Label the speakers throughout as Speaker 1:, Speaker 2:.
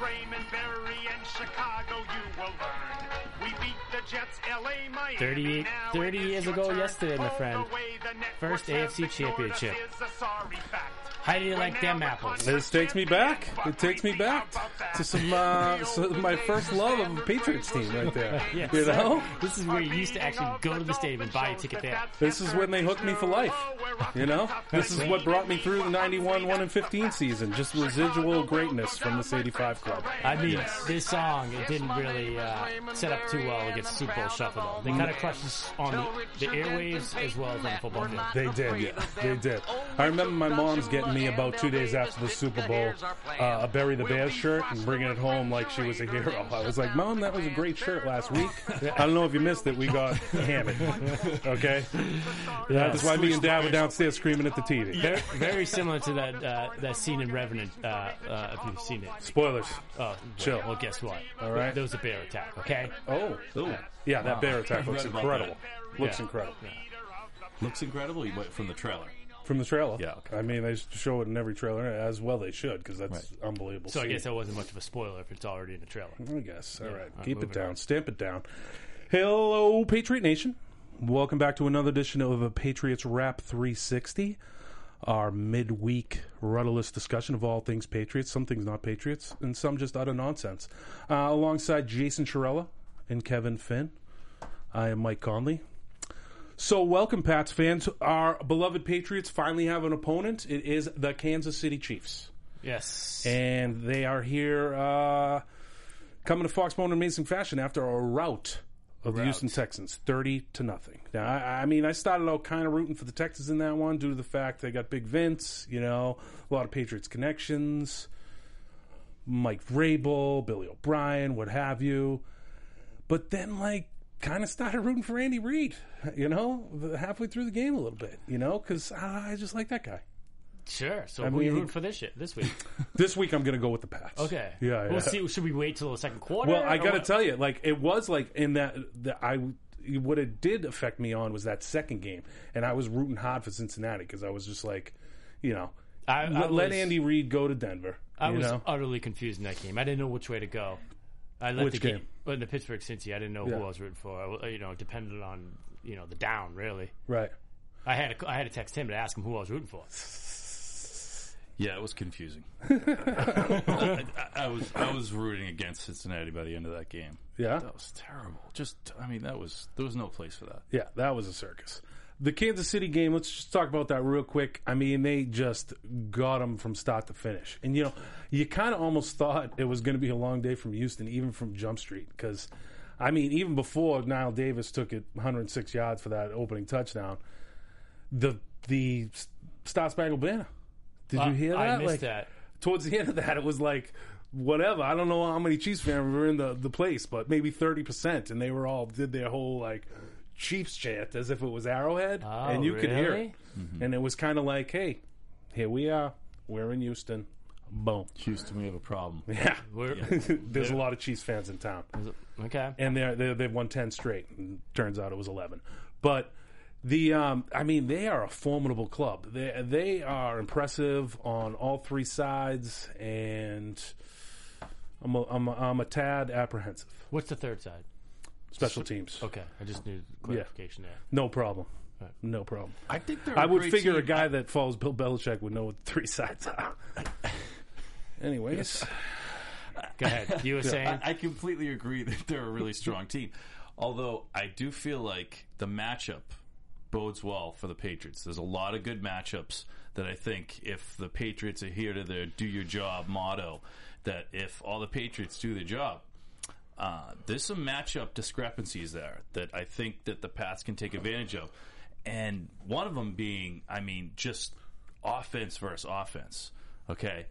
Speaker 1: Raymond Berry, and Chicago you will learn. We beat the Jets, LA, Miami.
Speaker 2: 30 30 years ago yesterday, my friend.
Speaker 1: the way the networks
Speaker 2: First AFC championship.
Speaker 1: Is a sorry fact.
Speaker 2: How do you like them apples?
Speaker 3: This takes me back. It takes me back to some uh, so my first love of a Patriots team right there.
Speaker 2: Yes,
Speaker 3: you know,
Speaker 2: This is where you used to actually go to the stadium and buy a ticket there.
Speaker 3: this is when they hooked me for life. You know, this is what brought me through the '91 1 and 15 season. Just residual greatness from this '85 club.
Speaker 2: I mean, this song, it didn't really uh, set up too well against Super Bowl shuffle, though. They kind of crushed us on the, the airwaves as well as on the football field.
Speaker 3: They did, yeah, they did. I remember my mom's getting me about two days after the Super Bowl uh, a Bury the Bears shirt and bringing it home like she was a hero. I was like, Mom, that was a great shirt last week. I don't know if you missed it. We got hammered. Okay, that's why me and Dad were downstairs screaming at the TV.
Speaker 2: Very, very similar to that uh, that scene in Revenant, uh, uh, if you've seen it.
Speaker 3: Spoilers.
Speaker 2: Oh,
Speaker 3: Chill.
Speaker 2: Well, guess what?
Speaker 3: All right.
Speaker 2: There was a bear attack, okay?
Speaker 3: Oh, yeah, that bear attack looks
Speaker 4: Read about
Speaker 3: incredible. Looks
Speaker 2: Yeah.
Speaker 3: incredible.
Speaker 4: Looks incredible. You went from the trailer.
Speaker 3: From the trailer.
Speaker 4: Yeah, okay.
Speaker 3: I mean, they show it in every trailer, as well they should, because that's unbelievable.
Speaker 2: So I guess that wasn't much of a spoiler if it's already in the trailer.
Speaker 3: I guess. All right.
Speaker 2: All right,
Speaker 3: Keep it
Speaker 2: moving
Speaker 3: down.
Speaker 2: on.
Speaker 3: Stamp it down. Hello, Patriot Nation. Welcome back to another edition of a Patriots Wrap 360, our midweek rudderless discussion of all things Patriots, some things not Patriots, and some just utter nonsense. Uh, alongside Jason Chirella and Kevin Finn, I am Mike Conley. So, welcome, Pats fans. Our beloved Patriots finally have an opponent. It is the Kansas City Chiefs
Speaker 2: Yes.
Speaker 3: and they are here uh, coming to Foxborough in amazing fashion after a rout of the Houston Texans, thirty to nothing. Now, I, I mean, I started out kind of rooting for the Texans in that one due to the fact they got Big Vince, you know, a lot of Patriots connections, Mike Vrabel, Billy O'Brien, what have you. But then, like, kind of started rooting for Andy Reid, you know, halfway through the game a little bit, you know, because I just like that guy.
Speaker 2: sure. So
Speaker 3: I
Speaker 2: who are you rooting for this shit this week?
Speaker 3: This week, I'm going to go with the Pats.
Speaker 2: Okay.
Speaker 3: Yeah, yeah.
Speaker 2: We'll see. Should we wait till the second quarter?
Speaker 3: Well, I got to tell you, like it was like in that that I what it did affect me on was that second game, and I was rooting hard for Cincinnati because I was just like, you know,
Speaker 2: I- I
Speaker 3: let, let
Speaker 2: was-
Speaker 3: Andy Reid go to Denver.
Speaker 2: I was
Speaker 3: know?
Speaker 2: utterly confused in that game. I didn't know which way to go. I let
Speaker 3: Which
Speaker 2: the
Speaker 3: game?
Speaker 2: Well, in the Pittsburgh Cincy, I didn't know
Speaker 3: Yeah.
Speaker 2: who I was rooting for. I, you know, depended on you know the down. Really,
Speaker 3: right.
Speaker 2: I had to, I had to text him to ask him who I was rooting for.
Speaker 4: Yeah, it was confusing. I, I, I was I was rooting against Cincinnati by the end of that game.
Speaker 3: Yeah,
Speaker 4: That was terrible. Just I mean, that was there was no place for that.
Speaker 3: yeah, that was a circus. The Kansas City game. Let's just talk about that real quick. I mean, they just got them from start to finish, and you know, you kind of almost thought it was going to be a long day from Houston, even from Jump Street, because. I mean, even before Knile Davis took it 106 yards for that opening touchdown, the the Star Spangled Banner. Did you hear that?
Speaker 2: I missed
Speaker 3: like,
Speaker 2: that.
Speaker 3: Towards the end of that, it was like whatever. I don't know how many Chiefs fans were in the, the place, but maybe 30 percent, and they were all did their whole like Chiefs chant as if it was Arrowhead,
Speaker 2: Oh,
Speaker 3: and you could hear
Speaker 2: really?
Speaker 3: it, and it was kind of like, hey, here we are, we're in Houston, boom,
Speaker 4: Houston, we have a problem.
Speaker 3: yeah.
Speaker 2: We're,
Speaker 3: There's a lot of Chiefs fans in town
Speaker 2: okay.
Speaker 3: and they're, they're they've won ten straight. And turns out it was eleven, but the um, I mean they are a formidable club. They they are impressive on all three sides, and I'm a, I'm a, I'm a tad apprehensive.
Speaker 2: What's the third side?
Speaker 3: Special teams,
Speaker 2: Okay, I just need clarification there.
Speaker 3: no problem, no problem.
Speaker 4: I think they're
Speaker 3: I
Speaker 4: a
Speaker 3: would
Speaker 4: great
Speaker 3: figure a
Speaker 4: team.
Speaker 3: guy that follows Bill Belichick would know what the three sides are. Anyways,
Speaker 2: Go ahead. You were saying
Speaker 4: I, I completely agree that they're a really strong team. Although I do feel like the matchup bodes well for the Patriots. There's a lot of good matchups that I think if the Patriots adhere to their "do your job" motto, that if all the Patriots do their job, uh, there's some matchup discrepancies there that I think that the Pats can take advantage of, and one of them being, I mean, just offense versus offense. Okay,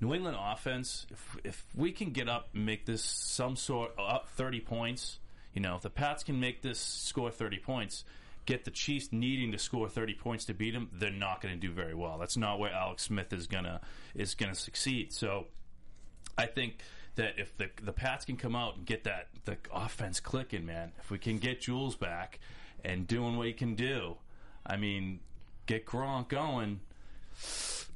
Speaker 4: New England offense. If if we can get up and make this some sort up thirty points, you know, if the Pats can make this score thirty points. Get the Chiefs needing to score thirty points to beat them, they're not going to do very well. That's not where Alex Smith is gonna is gonna succeed. So, I think that if the the Pats can come out and get that the offense clicking, man, if we can get Jules back and doing what he can do, I mean, get Gronk going,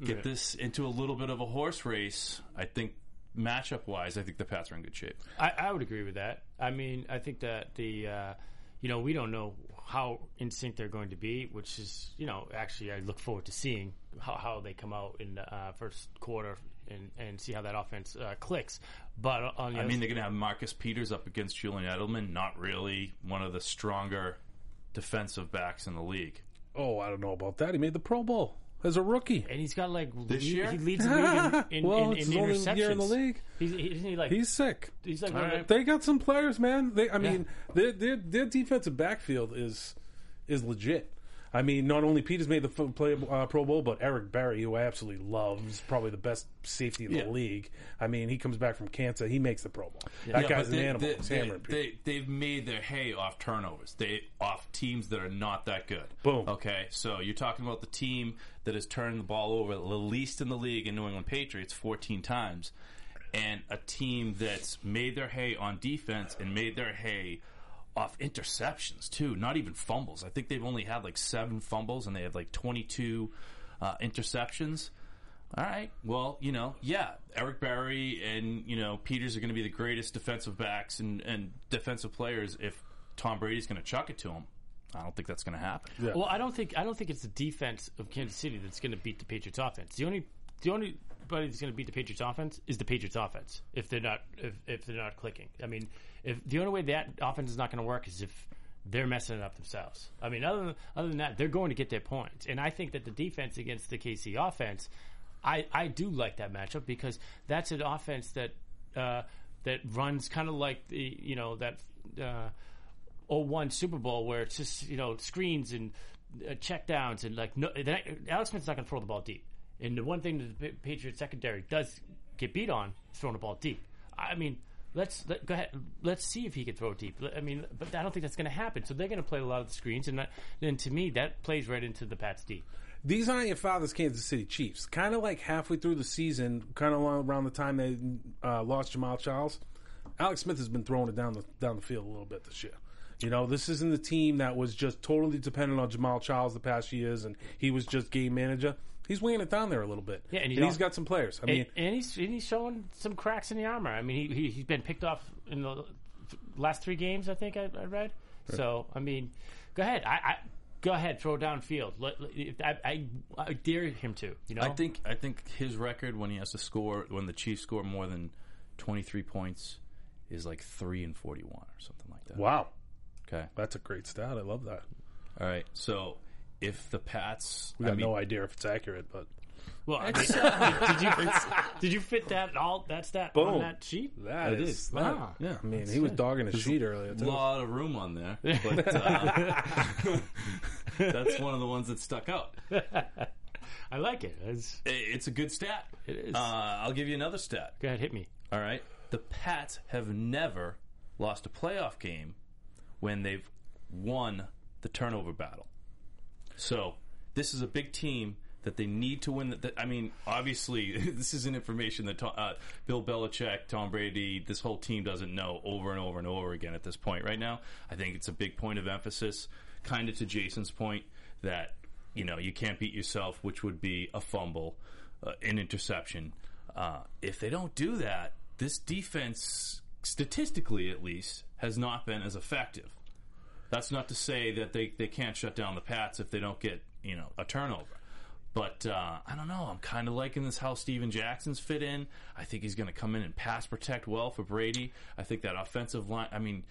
Speaker 4: get
Speaker 2: Yeah.
Speaker 4: this into a little bit of a horse race. I think matchup wise, I think the Pats are in good shape.
Speaker 2: I, I would agree with that. I mean, I think that the, uh, you know, we don't know how in sync they're going to be, which is, you know, actually I look forward to seeing how, how they come out in the uh, first quarter and, and see how that offense uh, clicks. But on the
Speaker 4: I
Speaker 2: other
Speaker 4: mean, they're going to have Marcus Peters up against Julian Edelman, not really one of the stronger defensive backs in the league.
Speaker 3: Oh, I don't know about that. He made the Pro Bowl as a rookie.
Speaker 2: and he's got like
Speaker 4: This
Speaker 2: he,
Speaker 4: year?
Speaker 2: he leads the league in, in,
Speaker 3: well,
Speaker 2: in,
Speaker 3: it's
Speaker 2: in interceptions.
Speaker 3: only year in the league.
Speaker 2: He's, he, isn't he like
Speaker 3: He's sick.
Speaker 2: he's like
Speaker 4: All
Speaker 2: one of
Speaker 4: right.
Speaker 3: They got some players, man. They, I mean, their, their their defensive backfield is is legit. I mean, not only Peters made the f- play, uh, Pro Bowl, but Eric Berry, who I absolutely love, is probably the best safety in the
Speaker 4: Yeah.
Speaker 3: league. I mean, he comes back from cancer, he makes the Pro Bowl. That
Speaker 4: Yeah,
Speaker 3: guy's an
Speaker 4: they,
Speaker 3: animal.
Speaker 4: They, they, they've made their hay off turnovers. They off teams that are not that good.
Speaker 3: Boom.
Speaker 4: Okay, so you're talking about the team that has turned the ball over the least in the league in New England Patriots 14 times, and a team that's made their hay on defense and made their hay off interceptions too. Not even fumbles. I think they've only had like seven fumbles, and they have like 22 uh, interceptions. All right. Well, you know, yeah, Eric Berry and you know Peters are going to be the greatest defensive backs and, and defensive players if Tom Brady's going to chuck it to them. I don't think that's going to happen.
Speaker 3: Yeah.
Speaker 2: Well, I don't think I don't think it's the defense of Kansas City that's going to beat the Patriots offense. The only the only body that's going to beat the Patriots offense is the Patriots offense if they're not if, if they're not clicking. I mean, if the only way that offense is not going to work is if they're messing it up themselves. I mean, other than, other than that, they're going to get their points. And I think that the defense against the KC offense, I, I do like that matchup because that's an offense that uh, that runs kind of like the you know that. Uh, 01 Super Bowl where it's just you know screens and uh, check downs and like no, Alex Smith's not going to throw the ball deep. And the one thing that the Pa- Patriots secondary does get beat on is throwing the ball deep. I mean, let's let, go ahead. Let's see if he can throw deep. I mean, but I don't think that's going to happen. So they're going to play a lot of the screens, and then to me that plays right into the Pats deep.
Speaker 3: These aren't your father's Kansas City Chiefs. Kind of like halfway through the season, kind of around the time they uh, lost Jamaal Charles, Alex Smith has been throwing it down the down the field a little bit this year. You know, this isn't the team that was just totally dependent on Jamaal Charles the past years, and he was just game manager. He's weighing it down there a little bit.
Speaker 2: Yeah, and
Speaker 3: and,
Speaker 2: he's
Speaker 3: he's
Speaker 2: al-
Speaker 3: got some players. I mean,
Speaker 2: and, and he's and he's showing some cracks in the armor. I mean, he, he he's been picked off in the last three games. I think I, I read. So I mean, go ahead. I, I go ahead. Throw downfield. Let, let- I, I I dare him to. You know.
Speaker 4: I think I think his record when he has to score when the Chiefs score more than 23 points is like 3 and 41 or something like that.
Speaker 3: wow,
Speaker 4: Okay.
Speaker 3: that's a great stat. I love that.
Speaker 4: All right. So if the Pats
Speaker 3: We
Speaker 4: I mean,
Speaker 3: no idea if it's accurate, but
Speaker 2: Well, I mean, did you did you fit that all that stat on
Speaker 3: Boom.
Speaker 2: that sheet?
Speaker 3: that
Speaker 4: It
Speaker 3: is,
Speaker 4: is.
Speaker 3: that-
Speaker 2: Wow.
Speaker 4: yeah.
Speaker 3: I mean, he was dogging his sheet earlier.
Speaker 4: a lot of room on there, but uh, that's one of the ones that stuck out.
Speaker 2: I like it. It's,
Speaker 4: It's a good stat.
Speaker 2: It is.
Speaker 4: Uh, I'll give you another stat.
Speaker 2: go ahead, hit me.
Speaker 4: All right. The Pats have never lost a playoff game when they've won the turnover battle. So this is a big team that they need to win. That- I mean, obviously, this isn't information that uh, Bill Belichick, Tom Brady, this whole team doesn't know over and over and over again at this point right now. I think it's a big point of emphasis, kind of to Jason's point that you know you can't beat yourself, which would be a fumble, uh, an interception. Uh, if they don't do that, this defense, statistically at least, has not been as effective. That's not to say that they, they can't shut down the Pats if they don't get you know a turnover. But uh, I don't know. I'm kind of liking this how Steven Jackson's fit in. I think he's going to come in and pass protect well for Brady. I think that offensive line. I mean,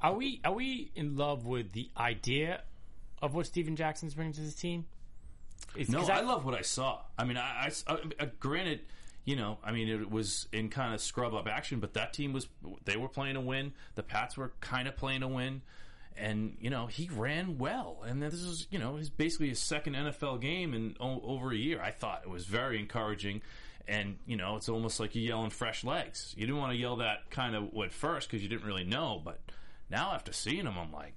Speaker 2: Are we are we in love with the idea of what Steven Jackson's bringing to this team? It's-
Speaker 4: no,
Speaker 2: 'cause
Speaker 4: I, love what I saw. I mean, I, I- I- uh, granted, you know, I mean, it was in kind of scrub up action, but that team was they were playing to win. The Pats were kind of playing to win, and you know he ran well. And this is you know his basically his second NFL game in o- over a year. I thought it was very encouraging. And you know, it's almost like you're yelling fresh legs. You didn't want to yell that kind of at first because you didn't really know, but now after seeing him, I'm like,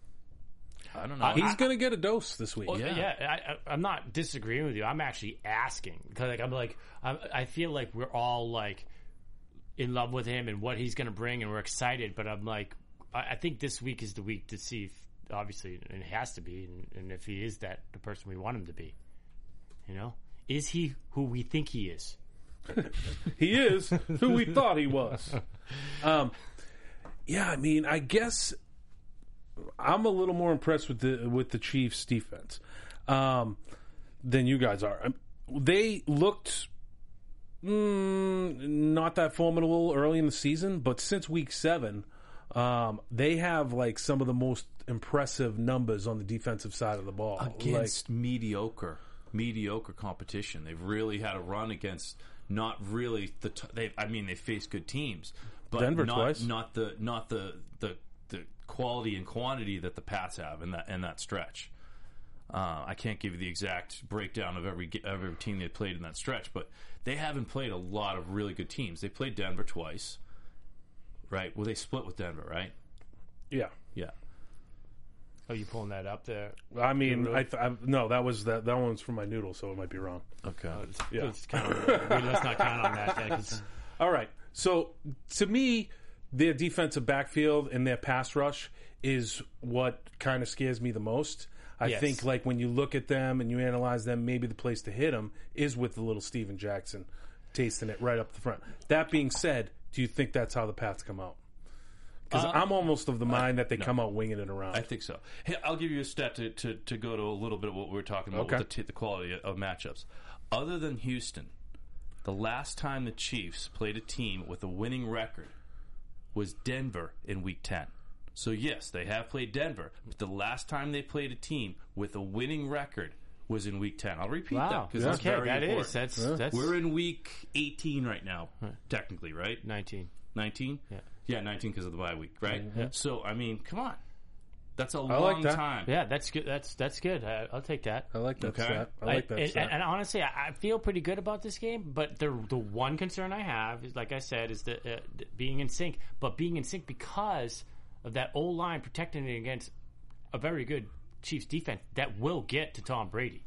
Speaker 4: I don't know.
Speaker 3: He's going to get a dose this week.
Speaker 2: Well,
Speaker 4: Yeah.
Speaker 2: yeah, I, I, I'm not disagreeing with you. I'm actually asking because like I'm like I'm, I feel like we're all like in love with him and what he's going to bring, and we're excited. But I'm like, I, think this week is the week to see, if, obviously, and it has to be, and, and if he is that the person we want him to be, you know, is he who we think he is?
Speaker 3: he is who we thought he was. Um, yeah, I mean, I guess I'm a little more impressed with the with the Chiefs' defense um, than you guys are. Um, They looked mm, not that formidable early in the season, but since week seven, um, they have like some of the most impressive numbers on the defensive side of the ball. Like,
Speaker 4: against mediocre, mediocre competition. They've really had a run against not really the. T- they, I mean, they faced good teams, but
Speaker 3: Denver
Speaker 4: not,
Speaker 3: twice.
Speaker 4: Not the not the the the quality and quantity that the Pats have in that in that stretch. Uh, I can't give you the exact breakdown of every every team they played in that stretch, but they haven't played a lot of really good teams. They played Denver twice, right? Well, they split with Denver, right?
Speaker 3: yeah.
Speaker 4: Yeah.
Speaker 2: Are you pulling that up there?
Speaker 3: I mean, I, th- I no, that was that. That one's from my noodle, so it might be wrong.
Speaker 4: Okay.
Speaker 2: Oh, let's,
Speaker 3: Yeah.
Speaker 2: let's, count, let's not count on that. Then, 'cause-
Speaker 3: All right. So to me, their defensive backfield and their pass rush is what kind of scares me the most. I
Speaker 2: Yes.
Speaker 3: think like when you look at them and you analyze them, maybe the place to hit them is with the little Steven Jackson tasting it right up the front. That being said, do you think that's how the Pats come out? Because uh, I'm almost of the mind that they come out winging it around.
Speaker 4: I think so. Hey, I'll give you a stat to, to, to go to a little bit of what we were talking about
Speaker 3: Okay.
Speaker 4: with the, t- the quality of matchups. Other than Houston, the last time the Chiefs played a team with a winning record was Denver in Week 10. So, yes, they have played Denver, but the last time they played a team with a winning record was in Week 10. I'll repeat that
Speaker 2: wow,
Speaker 4: because that's
Speaker 2: okay,
Speaker 4: very
Speaker 2: that
Speaker 4: important.
Speaker 2: is that's that's
Speaker 4: We're in Week 18 right now, technically, right?
Speaker 2: 19.
Speaker 4: 19?
Speaker 2: Yeah.
Speaker 4: Yeah, 19 because of the bye week, right? So, I mean, come on. That's a
Speaker 3: like
Speaker 4: long
Speaker 3: that.
Speaker 4: time.
Speaker 2: Yeah, that's good. That's that's good. I, I'll take that.
Speaker 3: I like that
Speaker 4: Okay.
Speaker 3: stat. I like that
Speaker 2: and,
Speaker 3: stat.
Speaker 2: and, and honestly, I, I feel pretty good about this game. But the the one concern I have is, like I said, is the, uh, the being in sync. But being in sync because of that old line protecting it against a very good Chiefs defense that will get to Tom Brady.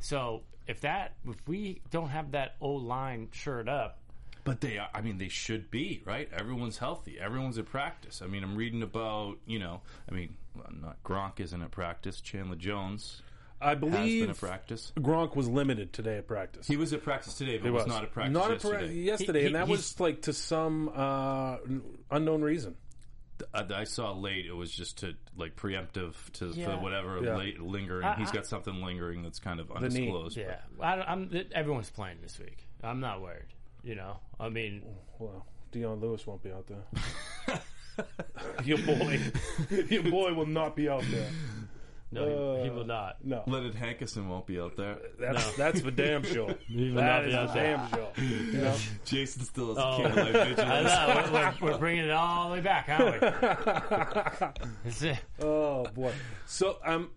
Speaker 2: So if that if we don't have that O line shirt up,
Speaker 4: But they are, I mean, they should be, right? Everyone's healthy. Everyone's at practice. I mean, I'm reading about, you know, I mean, not Gronk isn't at practice. Chandler Jones
Speaker 3: I
Speaker 4: has been
Speaker 3: believe
Speaker 4: at practice.
Speaker 3: Gronk was limited today at practice.
Speaker 4: He was at practice today, but
Speaker 3: He
Speaker 4: was. not at practice
Speaker 3: Not at
Speaker 4: yesterday.
Speaker 3: pra- yesterday,
Speaker 2: He-
Speaker 3: and that was like to some uh, unknown reason.
Speaker 4: I, I saw late. It was just to like preemptive to
Speaker 2: Yeah.
Speaker 4: for whatever
Speaker 3: Yeah.
Speaker 4: late lingering.
Speaker 2: I-
Speaker 4: He's
Speaker 2: I-
Speaker 4: got something lingering that's kind of undisclosed. but-
Speaker 2: yeah, I, I'm, everyone's playing this week. I'm not worried. You know, I mean,
Speaker 3: Well, Dion Lewis won't be out there. your boy, your boy will not be out there.
Speaker 2: No, he, he
Speaker 3: Uh,
Speaker 2: will not.
Speaker 3: No,
Speaker 4: Leonard Hankerson won't be out there.
Speaker 3: that's that's for damn sure.
Speaker 2: will
Speaker 3: That
Speaker 2: not be
Speaker 3: is
Speaker 2: out
Speaker 3: for
Speaker 2: there.
Speaker 3: damn sure. You know?
Speaker 4: Jason still has
Speaker 2: Oh.
Speaker 4: a candlelight
Speaker 2: I
Speaker 4: vigilance.
Speaker 2: know, we're, we're, we're bringing it all the way back, aren't we? That's it.
Speaker 3: Oh boy. So um,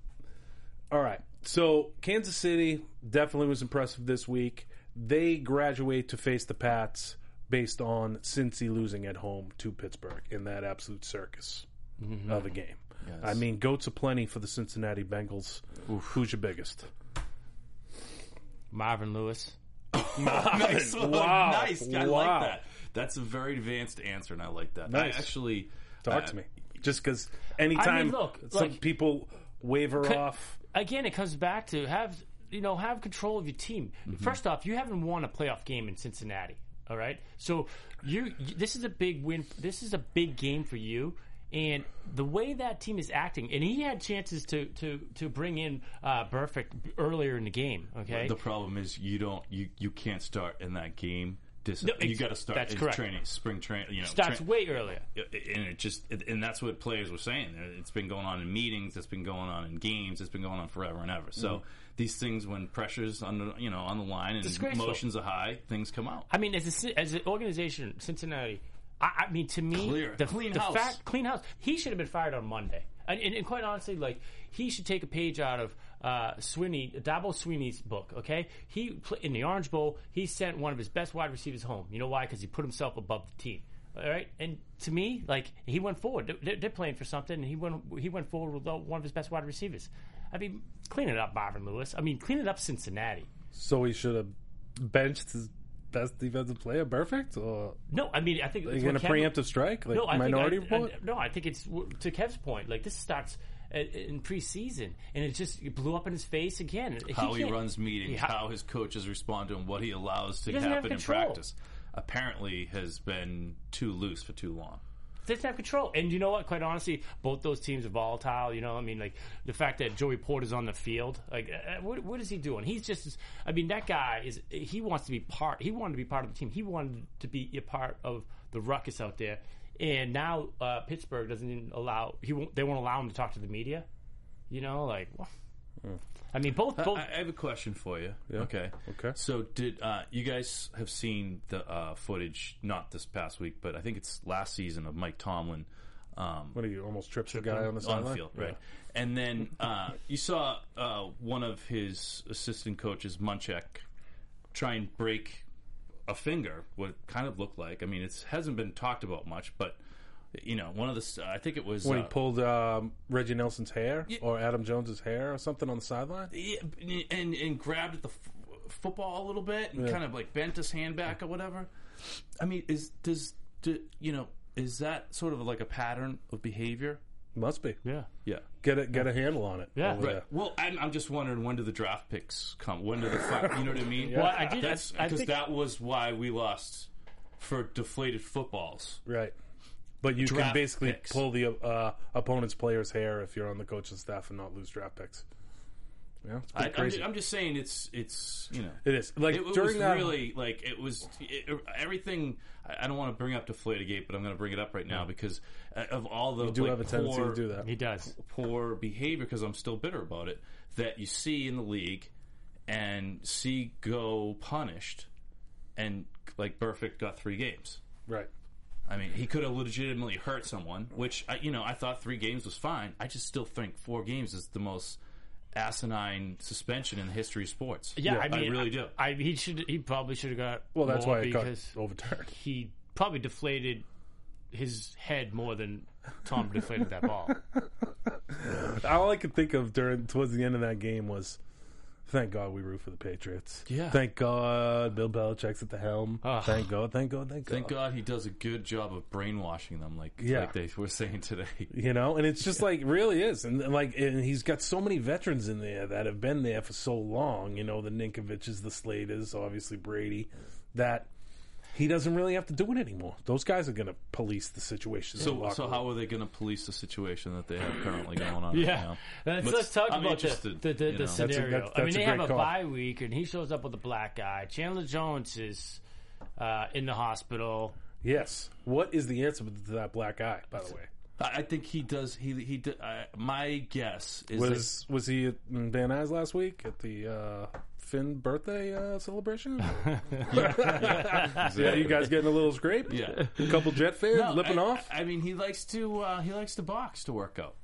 Speaker 3: all right. So Kansas City definitely was impressive this week. They graduate to face the Pats based on Cincy losing at home to Pittsburgh in that absolute circus of a game. I mean, goats aplenty for the Cincinnati Bengals. Who's your biggest?
Speaker 2: Marvin Lewis.
Speaker 4: nice.
Speaker 3: Wow.
Speaker 4: nice. I
Speaker 3: Wow.
Speaker 4: like that. That's a very advanced answer, and I like that.
Speaker 3: Nice.
Speaker 4: I actually
Speaker 3: Talk
Speaker 4: uh,
Speaker 3: to me. Just because anytime
Speaker 2: look,
Speaker 3: some
Speaker 2: like-
Speaker 3: people waver
Speaker 2: Could-
Speaker 3: off.
Speaker 2: Again, it comes back to have you know have control of your team.
Speaker 3: Mm-hmm.
Speaker 2: First off, you haven't won a playoff game in Cincinnati. All right, so you you- this is a big win. This is a big game for you. And the way that team is acting, and he had chances to to to bring in uh, Burfict earlier in the game. Okay,
Speaker 4: The problem is you don't you you can't start in that game discipline.
Speaker 2: No,
Speaker 4: you got to start
Speaker 2: that's correct.
Speaker 4: training, spring training. You know,
Speaker 2: Starts
Speaker 4: tra-
Speaker 2: way earlier.
Speaker 4: and it just and that's what players were saying. It's been going on in meetings. It's been going on in games. It's been going on forever and ever. So these things, when pressure's on the you know on the line and emotions are high, things come out.
Speaker 2: I mean, as a, as an organization, Cincinnati. I, I mean, to me,
Speaker 4: Clear.
Speaker 2: the
Speaker 4: Clean
Speaker 2: the
Speaker 4: house.
Speaker 2: fact, clean house. He should have been fired on Monday. And, and, and quite honestly, like he should take a page out of uh, Swinney, Dabo Swinney's book. Okay, he in the Orange Bowl, he sent one of his best wide receivers home. You know why? Because he put himself above the team. All right, and to me, like he went forward. They're, they're playing for something, and he went he went forward with one of his best wide receivers. I mean, clean it up, Marvin Lewis. I mean, clean it up, Cincinnati.
Speaker 3: So he should have benched his best defensive player, Burfict? Or
Speaker 2: No, I mean, I think
Speaker 3: are
Speaker 2: it's
Speaker 3: you going to
Speaker 2: Kevin-
Speaker 3: preemptive strike? Like
Speaker 2: No, I
Speaker 3: minority
Speaker 2: think, I-
Speaker 3: report?
Speaker 2: I- no, I think it's to Kev's point. Like this starts uh, in preseason, and it just it blew up in his face again.
Speaker 4: how he,
Speaker 2: can't-
Speaker 4: runs meetings,
Speaker 2: Yeah.
Speaker 4: how his coaches respond to him, what he allows to
Speaker 2: doesn't
Speaker 4: happen in practice. Apparently, has been too loose for too long.
Speaker 2: Doesn't have control. And you know what? Quite honestly, both those teams are volatile. You know, I mean, like the fact that Joey Porter's on the field, like, uh, what, what is he doing? He's just, I mean, that guy is. He wants to be part. He wanted to be part of the team. He wanted to be a part of the ruckus out there. And now uh, Pittsburgh doesn't even allow. He won't. They won't allow him to talk to the media. You know, like. Well, I mean, both.
Speaker 4: I,
Speaker 2: both
Speaker 4: I have a question for you. Okay.
Speaker 3: Okay.
Speaker 4: So, did uh, you guys have seen the uh, footage? Not this past week, but I think it's last season of Mike Tomlin um,
Speaker 3: What are you almost trips the guy on the
Speaker 4: on the
Speaker 3: sideline?
Speaker 4: field, right? And then uh, you saw uh, one of his assistant coaches, Munchak, try and break a finger. What it kind of looked like. I mean, it hasn't been talked about much, but you know, one of the. I think it was
Speaker 3: When
Speaker 4: uh,
Speaker 3: he pulled um, Reggie Nelson's hair or Adam Jones's hair or something on the sideline?
Speaker 4: Yeah, and and grabbed at the f- football a little bit and
Speaker 3: Yeah.
Speaker 4: kind of like bent his hand back or whatever. I mean, is does do, you know is that sort of like a pattern of behavior?
Speaker 3: Must be.
Speaker 2: yeah.
Speaker 4: Yeah.
Speaker 3: Get it. Get a handle on it.
Speaker 2: Yeah. Right.
Speaker 3: there.
Speaker 4: Well, I'm, I'm just wondering when do the draft picks come? When do the fi- you know what I mean?
Speaker 2: Well, I did-
Speaker 4: That's because that was why we lost for deflated footballs.
Speaker 3: Right. But you can basically
Speaker 4: picks.
Speaker 3: pull the uh, opponent's player's hair if you're on the coaching staff and not lose draft picks. Yeah, it's
Speaker 4: I,
Speaker 3: pretty
Speaker 4: I'm,
Speaker 3: crazy.
Speaker 4: just, I'm just saying it's it's you know
Speaker 3: it is like
Speaker 4: it, it
Speaker 3: during
Speaker 4: was
Speaker 3: that.
Speaker 4: really like it was it, everything. I I don't want to bring up Deflategate, but I'm going to bring it up right now because uh, of all the
Speaker 3: you do
Speaker 4: like,
Speaker 3: have a tendency
Speaker 4: poor,
Speaker 3: to do that.
Speaker 2: He does.
Speaker 4: poor behavior because I'm still bitter about it that you see in the league and see go punished and like Burfict got three games.
Speaker 3: Right.
Speaker 4: I mean, he could have legitimately hurt someone, which I, you know I thought three games was fine. I just still think four games is the most asinine suspension in the history of sports.
Speaker 2: Yeah,
Speaker 3: Yeah,
Speaker 2: I mean, I
Speaker 4: really do.
Speaker 2: I, he should. He probably should have got.
Speaker 3: Well, that's
Speaker 2: more
Speaker 3: why it got overturned.
Speaker 2: he probably deflated his head more than Tom deflated that ball.
Speaker 3: All I could think of during towards the end of that game was, thank God we root for the Patriots.
Speaker 4: Yeah.
Speaker 3: Thank God Bill Belichick's at the helm.
Speaker 2: Ugh.
Speaker 3: Thank God. Thank God. Thank God.
Speaker 4: Thank God he does a good job of brainwashing them, like
Speaker 3: Yeah.
Speaker 4: like they were saying today.
Speaker 3: You know, and it's just like really is, and like, and he's got so many veterans in there that have been there for so long. You know, the Ninkoviches, the Slaters, obviously Brady, that he doesn't really have to do it anymore. Those guys are going to police the situation. in the
Speaker 4: So, so
Speaker 3: room.
Speaker 4: how are they going to police the situation that they have currently going on?
Speaker 2: Yeah,
Speaker 4: right now?
Speaker 2: let's,
Speaker 4: Let's-
Speaker 2: let's talk
Speaker 4: I'm
Speaker 2: about the the, the,
Speaker 4: you
Speaker 2: the
Speaker 4: know.
Speaker 3: That's a-
Speaker 2: scenario.
Speaker 3: that's-
Speaker 2: I mean,
Speaker 3: that's a
Speaker 2: they have a
Speaker 3: call.
Speaker 2: bye week, and he shows up with a black guy. Chandler Jones is uh, in the hospital.
Speaker 3: Yes. What is the answer to that black guy? By the way,
Speaker 4: I I think he does. He he. Uh, my guess is
Speaker 3: was was he at Van Nuys last week at the uh, Finn birthday uh, celebration?
Speaker 4: that,
Speaker 3: yeah, you guys getting a little scrape?
Speaker 4: yeah.
Speaker 3: a couple Jet fans
Speaker 4: No,
Speaker 3: lipping
Speaker 4: I,
Speaker 3: off.
Speaker 4: I, I mean, he likes to uh, he likes to box to work out.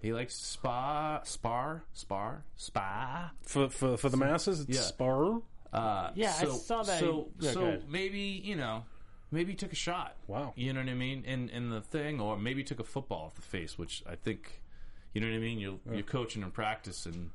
Speaker 4: He likes spa, spar, spar, spa.
Speaker 3: for for for the masses, it's
Speaker 4: Yeah.
Speaker 3: spar.
Speaker 4: Uh,
Speaker 2: Yeah, I
Speaker 4: so,
Speaker 2: saw that.
Speaker 4: So,
Speaker 2: Yeah,
Speaker 4: so maybe you know, maybe he took a shot.
Speaker 3: Wow.
Speaker 4: You know what I mean? In in the thing, or maybe he took a football off the face, which I think, you know what I mean. You're you're coaching and practice, and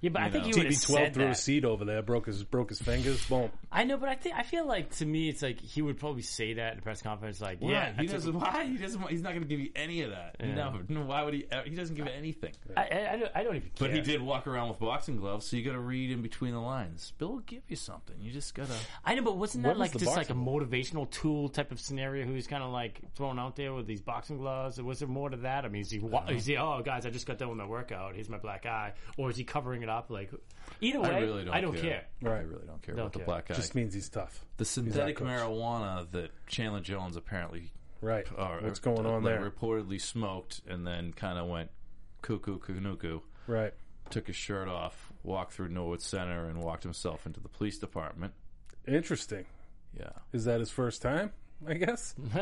Speaker 2: Yeah, but I think
Speaker 4: know.
Speaker 2: he would have
Speaker 3: TB twelve
Speaker 2: said
Speaker 3: threw a
Speaker 2: that.
Speaker 3: seat over there, broke his broke his fingers. Boom.
Speaker 2: I know, but I think I feel like to me, it's like he would probably say that in a press conference, like,
Speaker 4: yeah,
Speaker 2: "Yeah, I
Speaker 4: he
Speaker 2: took
Speaker 4: doesn't. Why he doesn't? want- He's not going to give you any of that. No, no. Why would he? He doesn't give anything.
Speaker 2: I, I, I, don't, I don't even care.
Speaker 4: But he did walk around with boxing gloves, so you got to read in between the lines. Bill will give you something. You just got to.
Speaker 2: I know, but wasn't
Speaker 3: What
Speaker 2: that
Speaker 3: was
Speaker 2: like
Speaker 3: the
Speaker 2: just like a
Speaker 3: boxing
Speaker 2: motivational tool type of scenario? Who's kind of like thrown out there with these boxing gloves? Or was there more to that? I mean, is he, wa- is he? Oh, guys, I just got done with my workout. Here's my black eye, or is he covering it up. Like either way,
Speaker 4: I really don't.
Speaker 2: I don't
Speaker 4: care.
Speaker 2: care.
Speaker 3: Right.
Speaker 4: I really don't care
Speaker 2: Don't
Speaker 4: about the
Speaker 2: care.
Speaker 4: black guy.
Speaker 3: Just means he's tough.
Speaker 4: the synthetic
Speaker 3: coach.
Speaker 4: marijuana that Chandler Jones apparently
Speaker 3: Right.
Speaker 4: or,
Speaker 3: What's going uh, on
Speaker 4: like,
Speaker 3: there?
Speaker 4: reportedly smoked and then kind of went cuckoo kanuku.
Speaker 3: Right.
Speaker 4: Took his shirt off, walked through Norwood Center, and walked himself into the police department.
Speaker 3: Interesting.
Speaker 4: Yeah.
Speaker 3: Is that his first time? I guess.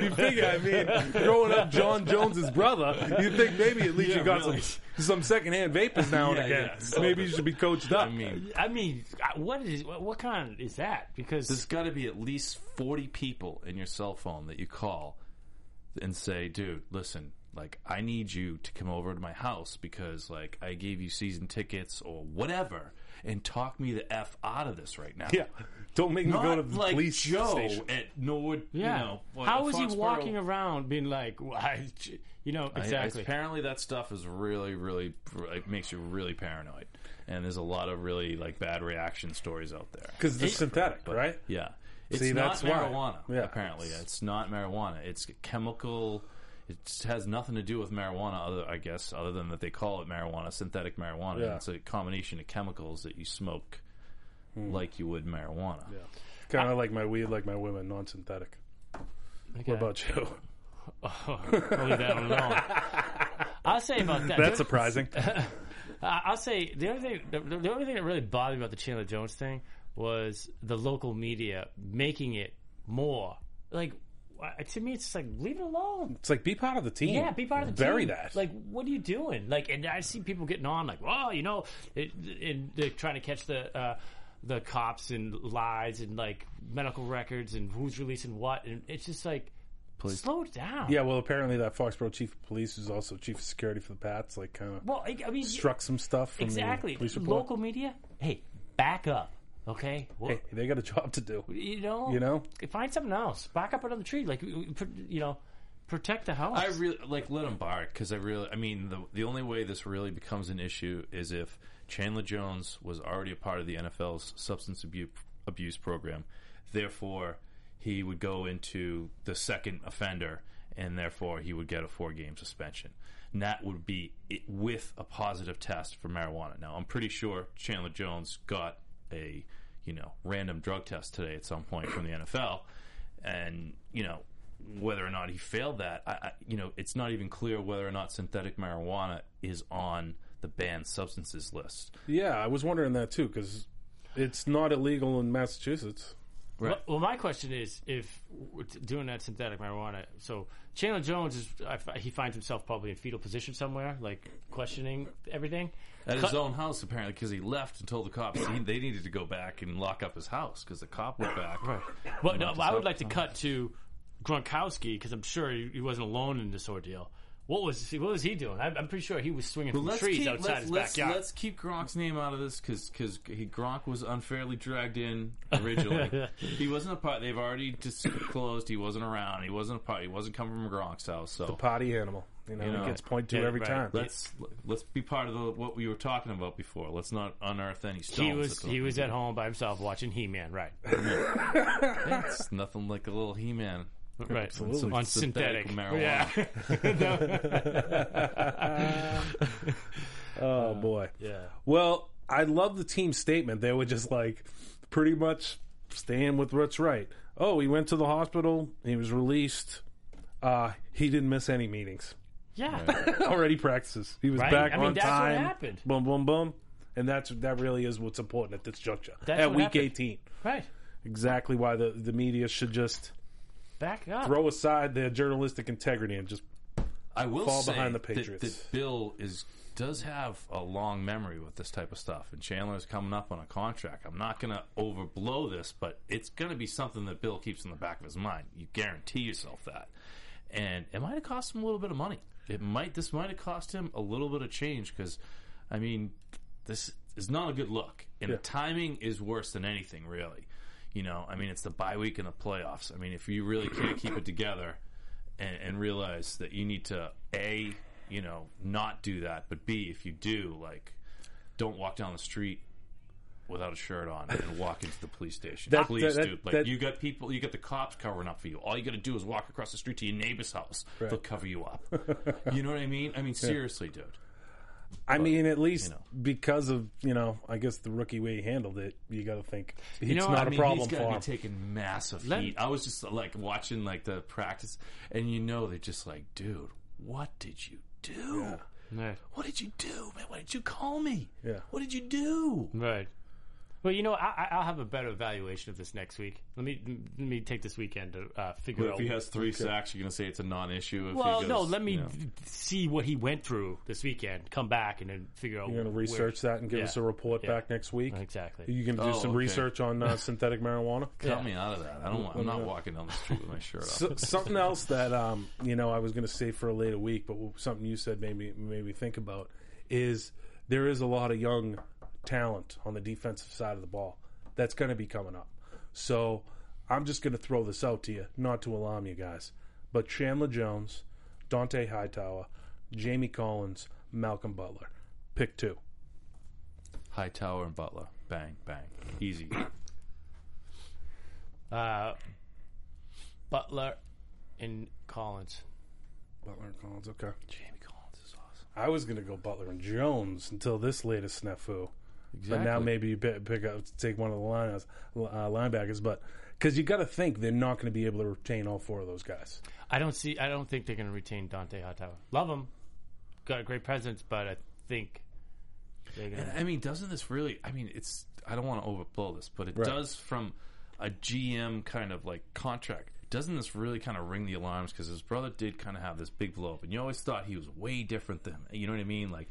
Speaker 3: you figure, I mean, growing up Jon Jones's brother, you think maybe at least
Speaker 2: Yeah,
Speaker 3: you got
Speaker 2: really.
Speaker 3: some some secondhand vapors now and
Speaker 4: Yeah,
Speaker 3: again.
Speaker 4: yeah. So-
Speaker 3: maybe you should be coached up.
Speaker 4: I mean,
Speaker 2: I mean, what is what, what kind is that? Because
Speaker 4: there's got to be at least 40 people in your cell phone that you call and say, dude, listen, like, I need you to come over to my house because, like, I gave you season tickets or whatever and talk me the F out of this right now.
Speaker 3: yeah, don't make me
Speaker 4: Not
Speaker 3: go to the
Speaker 4: like
Speaker 3: police
Speaker 4: Joe
Speaker 3: station.
Speaker 4: at Norwood,
Speaker 2: yeah,
Speaker 4: you know. what,
Speaker 2: how is he
Speaker 4: Foxborough-
Speaker 2: walking around being like, why, you know,
Speaker 4: I-
Speaker 2: exactly?
Speaker 4: apparently, that stuff is really, really it makes you really paranoid, and there's a lot of really like bad reaction stories out there.
Speaker 3: Because it's synthetic,
Speaker 4: But,
Speaker 3: right?
Speaker 4: Yeah, it's
Speaker 3: See,
Speaker 4: not
Speaker 3: that's why.
Speaker 4: marijuana.
Speaker 3: Yeah.
Speaker 4: apparently, it's not marijuana. It's chemical. It has nothing to do with marijuana, other I guess, other than that they call it marijuana, synthetic marijuana.
Speaker 3: Yeah.
Speaker 4: It's a combination of chemicals that you smoke
Speaker 3: Hmm.
Speaker 4: like you would marijuana. Yeah.
Speaker 3: Kind of like my weed, like my women, non-synthetic.
Speaker 2: Okay.
Speaker 3: What about you?
Speaker 2: I'll leave that alone. I'll say about that.
Speaker 3: That's surprising.
Speaker 2: I- I'll say the only thing, the, the only thing that really bothered me about the Chandler Jones thing was the local media making it more like. To me, it's just like leave it alone.
Speaker 3: It's like be part of the team.
Speaker 2: Yeah, be part of the
Speaker 3: Bury
Speaker 2: team.
Speaker 3: Bury that.
Speaker 2: Like, what are you doing? Like, and I see people getting on like, well, you know, it, and they're trying to catch the uh, the cops and lies and like medical records and who's releasing what, and it's just like, slow down.
Speaker 3: yeah, well, apparently that Foxborough chief of police is also chief of security for the Pats. Like, kind of
Speaker 2: Well, I, I mean,
Speaker 3: struck some stuff from
Speaker 2: exactly.
Speaker 3: the police report.
Speaker 2: Local media, hey, back up, okay? Well,
Speaker 3: Hey, they got a job to do.
Speaker 2: you know,
Speaker 3: You know?
Speaker 2: find something else. Back up another tree, like you know, protect the house.
Speaker 4: I really like let them bark because I really, I mean, the the only way this really becomes an issue is if Chandler Jones was already a part of the NFL's substance abuse abuse program, therefore he would go into the second offender, and therefore he would get a four game suspension. And that would be it with a positive test for marijuana. Now I'm pretty sure Chandler Jones got a you know random drug test today at some point from the NFL, and you know whether or not he failed that, I, I, you know, it's not even clear whether or not synthetic marijuana is on the banned substances list.
Speaker 3: Yeah, I was wondering that too because it's not illegal in Massachusetts.
Speaker 4: Right.
Speaker 2: Well, well, my question is, if we're doing that synthetic marijuana, so Chandler Jones is he finds himself probably in fetal position somewhere, like questioning everything.
Speaker 4: At his
Speaker 2: Cut-
Speaker 4: own house, apparently, because he left and told the cops he, they needed to go back and lock up his house because the cop went back.
Speaker 2: Right. But no, I would like to cut to Gronkowski because I'm sure he, he wasn't alone in this ordeal. What was he, what was he doing? I'm, I'm pretty sure he was swinging
Speaker 4: But
Speaker 2: from
Speaker 4: let's
Speaker 2: trees
Speaker 4: keep,
Speaker 2: outside
Speaker 4: let's,
Speaker 2: his
Speaker 4: let's,
Speaker 2: backyard.
Speaker 4: let's keep Gronk's name out of this because he Gronk was unfairly dragged in originally. he wasn't a part. They've already disclosed he wasn't around. He wasn't a part. He wasn't coming from Gronk's house. So the
Speaker 3: Potty animal. You know,
Speaker 4: You know,
Speaker 3: it gets two
Speaker 2: yeah,
Speaker 3: every
Speaker 2: right.
Speaker 3: time.
Speaker 4: let's let's be part of the, what we were talking about before. Let's not unearth any stones.
Speaker 2: he was he was at home by himself watching He Man, right?
Speaker 4: It's nothing like a little He-Man.
Speaker 2: Right.
Speaker 3: Absolutely.
Speaker 2: On
Speaker 4: Synthetic
Speaker 2: synthetic,
Speaker 4: marijuana.
Speaker 2: Yeah.
Speaker 3: oh boy.
Speaker 2: yeah.
Speaker 3: Well, I love the team statement. They were just like pretty much staying with what's right. Oh, he went to the hospital. He was released. Uh, he didn't miss any meetings.
Speaker 2: Yeah.
Speaker 3: Already practices. He was
Speaker 2: Right.
Speaker 3: back
Speaker 2: I mean,
Speaker 3: on
Speaker 2: that's what
Speaker 3: time.
Speaker 2: happened.
Speaker 3: Boom, boom, boom. And that's that really is what's important at this juncture.
Speaker 2: That's
Speaker 3: at
Speaker 2: what
Speaker 3: week
Speaker 2: happened.
Speaker 3: 18.
Speaker 2: Right.
Speaker 3: Exactly why the, the media should just
Speaker 2: Back up.
Speaker 3: throw aside their journalistic integrity and just
Speaker 4: I will
Speaker 3: fall
Speaker 4: say
Speaker 3: behind the
Speaker 4: that-
Speaker 3: Patriots.
Speaker 4: That, Bill is does have a long memory with this type of stuff, and Chandler is coming up on a contract. I'm not going to overblow this, but it's going to be something that Bill keeps in the back of his mind. You guarantee yourself that, and it might have cost him a little bit of money. It might this might have cost him a little bit of change because, I mean, this is not a good look, and
Speaker 3: Yeah.
Speaker 4: the timing is worse than anything really. You know, I mean, it's the bye week and the playoffs. I mean, if you really can't keep it together and, and realize that you need to a you know not do that, but b if you do like don't walk down the street without a shirt on and walk into the police station.
Speaker 3: That-
Speaker 4: Please,
Speaker 3: that-
Speaker 4: dude. Like
Speaker 3: that-
Speaker 4: you got people, you got the cops covering up for you. All you got to do is walk across the street to your neighbor's house. They'll cover you up. you know what I mean? I mean, seriously, dude.
Speaker 3: I mean, at least
Speaker 4: you know.
Speaker 3: because of you know, I guess the rookie way he handled it, you got to think it's
Speaker 2: know,
Speaker 3: not
Speaker 2: I
Speaker 3: a
Speaker 4: mean,
Speaker 3: problem
Speaker 4: he's
Speaker 3: for
Speaker 4: gotta be taking massive
Speaker 2: Let-
Speaker 4: heat. I was just like watching like the practice, and you know they're just like, dude, what did you do?
Speaker 2: Right.
Speaker 4: What did you do, man? Why did you call me?
Speaker 3: Yeah.
Speaker 4: What did you do?
Speaker 2: Right. Well, you know, I, I- I'll have a better evaluation of this next week. Let me let me take this weekend to uh, figure
Speaker 4: But
Speaker 2: out.
Speaker 4: if he has three sacks, you're gonna say it's a non-issue. If
Speaker 2: well,
Speaker 4: he goes,
Speaker 2: no, let me
Speaker 4: you know.
Speaker 2: see what he went through this weekend. Come back and then figure out.
Speaker 3: You're going to
Speaker 2: where-
Speaker 3: research that and give
Speaker 2: yeah,
Speaker 3: us a report
Speaker 2: yeah.
Speaker 3: back next week.
Speaker 2: Exactly.
Speaker 3: Are You going to do
Speaker 4: Oh,
Speaker 3: some
Speaker 4: okay.
Speaker 3: research on uh, synthetic marijuana.
Speaker 4: Cut me out of that. I don't. Want, I'm not walking down the street with my shirt off.
Speaker 3: So, something else that um, you know I was going to say for a later week, but something you said made me made me think about is there is a lot of young talent on the defensive side of the ball that's going to be coming up. So I'm just going to throw this out to you, not to alarm you guys, but Chandler Jones, Dont'a Hightower, Jamie Collins, Malcolm Butler, pick two.
Speaker 4: Hightower and Butler. Bang, bang. Easy.
Speaker 2: Uh, Butler and Collins.
Speaker 3: Butler and Collins, okay.
Speaker 4: Jamie Collins is awesome.
Speaker 3: I was going to go Butler and Jones until this latest snafu. But now maybe you pick, pick up take one of the lineouts, uh, linebackers, but because you got to think they're not going to be able to retain all four of those guys.
Speaker 2: I don't see. I don't think they're going to retain Dont'a Hightower. Love him, got a great presence, but I think they're
Speaker 4: And. I mean, doesn't this really? I mean, it's. I don't want to overblow this, but it
Speaker 3: Right.
Speaker 4: does from a GM kind of like contract. Doesn't this really kind of ring the alarms? Because his brother did kind of have this big blow up, and you always thought he was way different than you know what I mean. Like,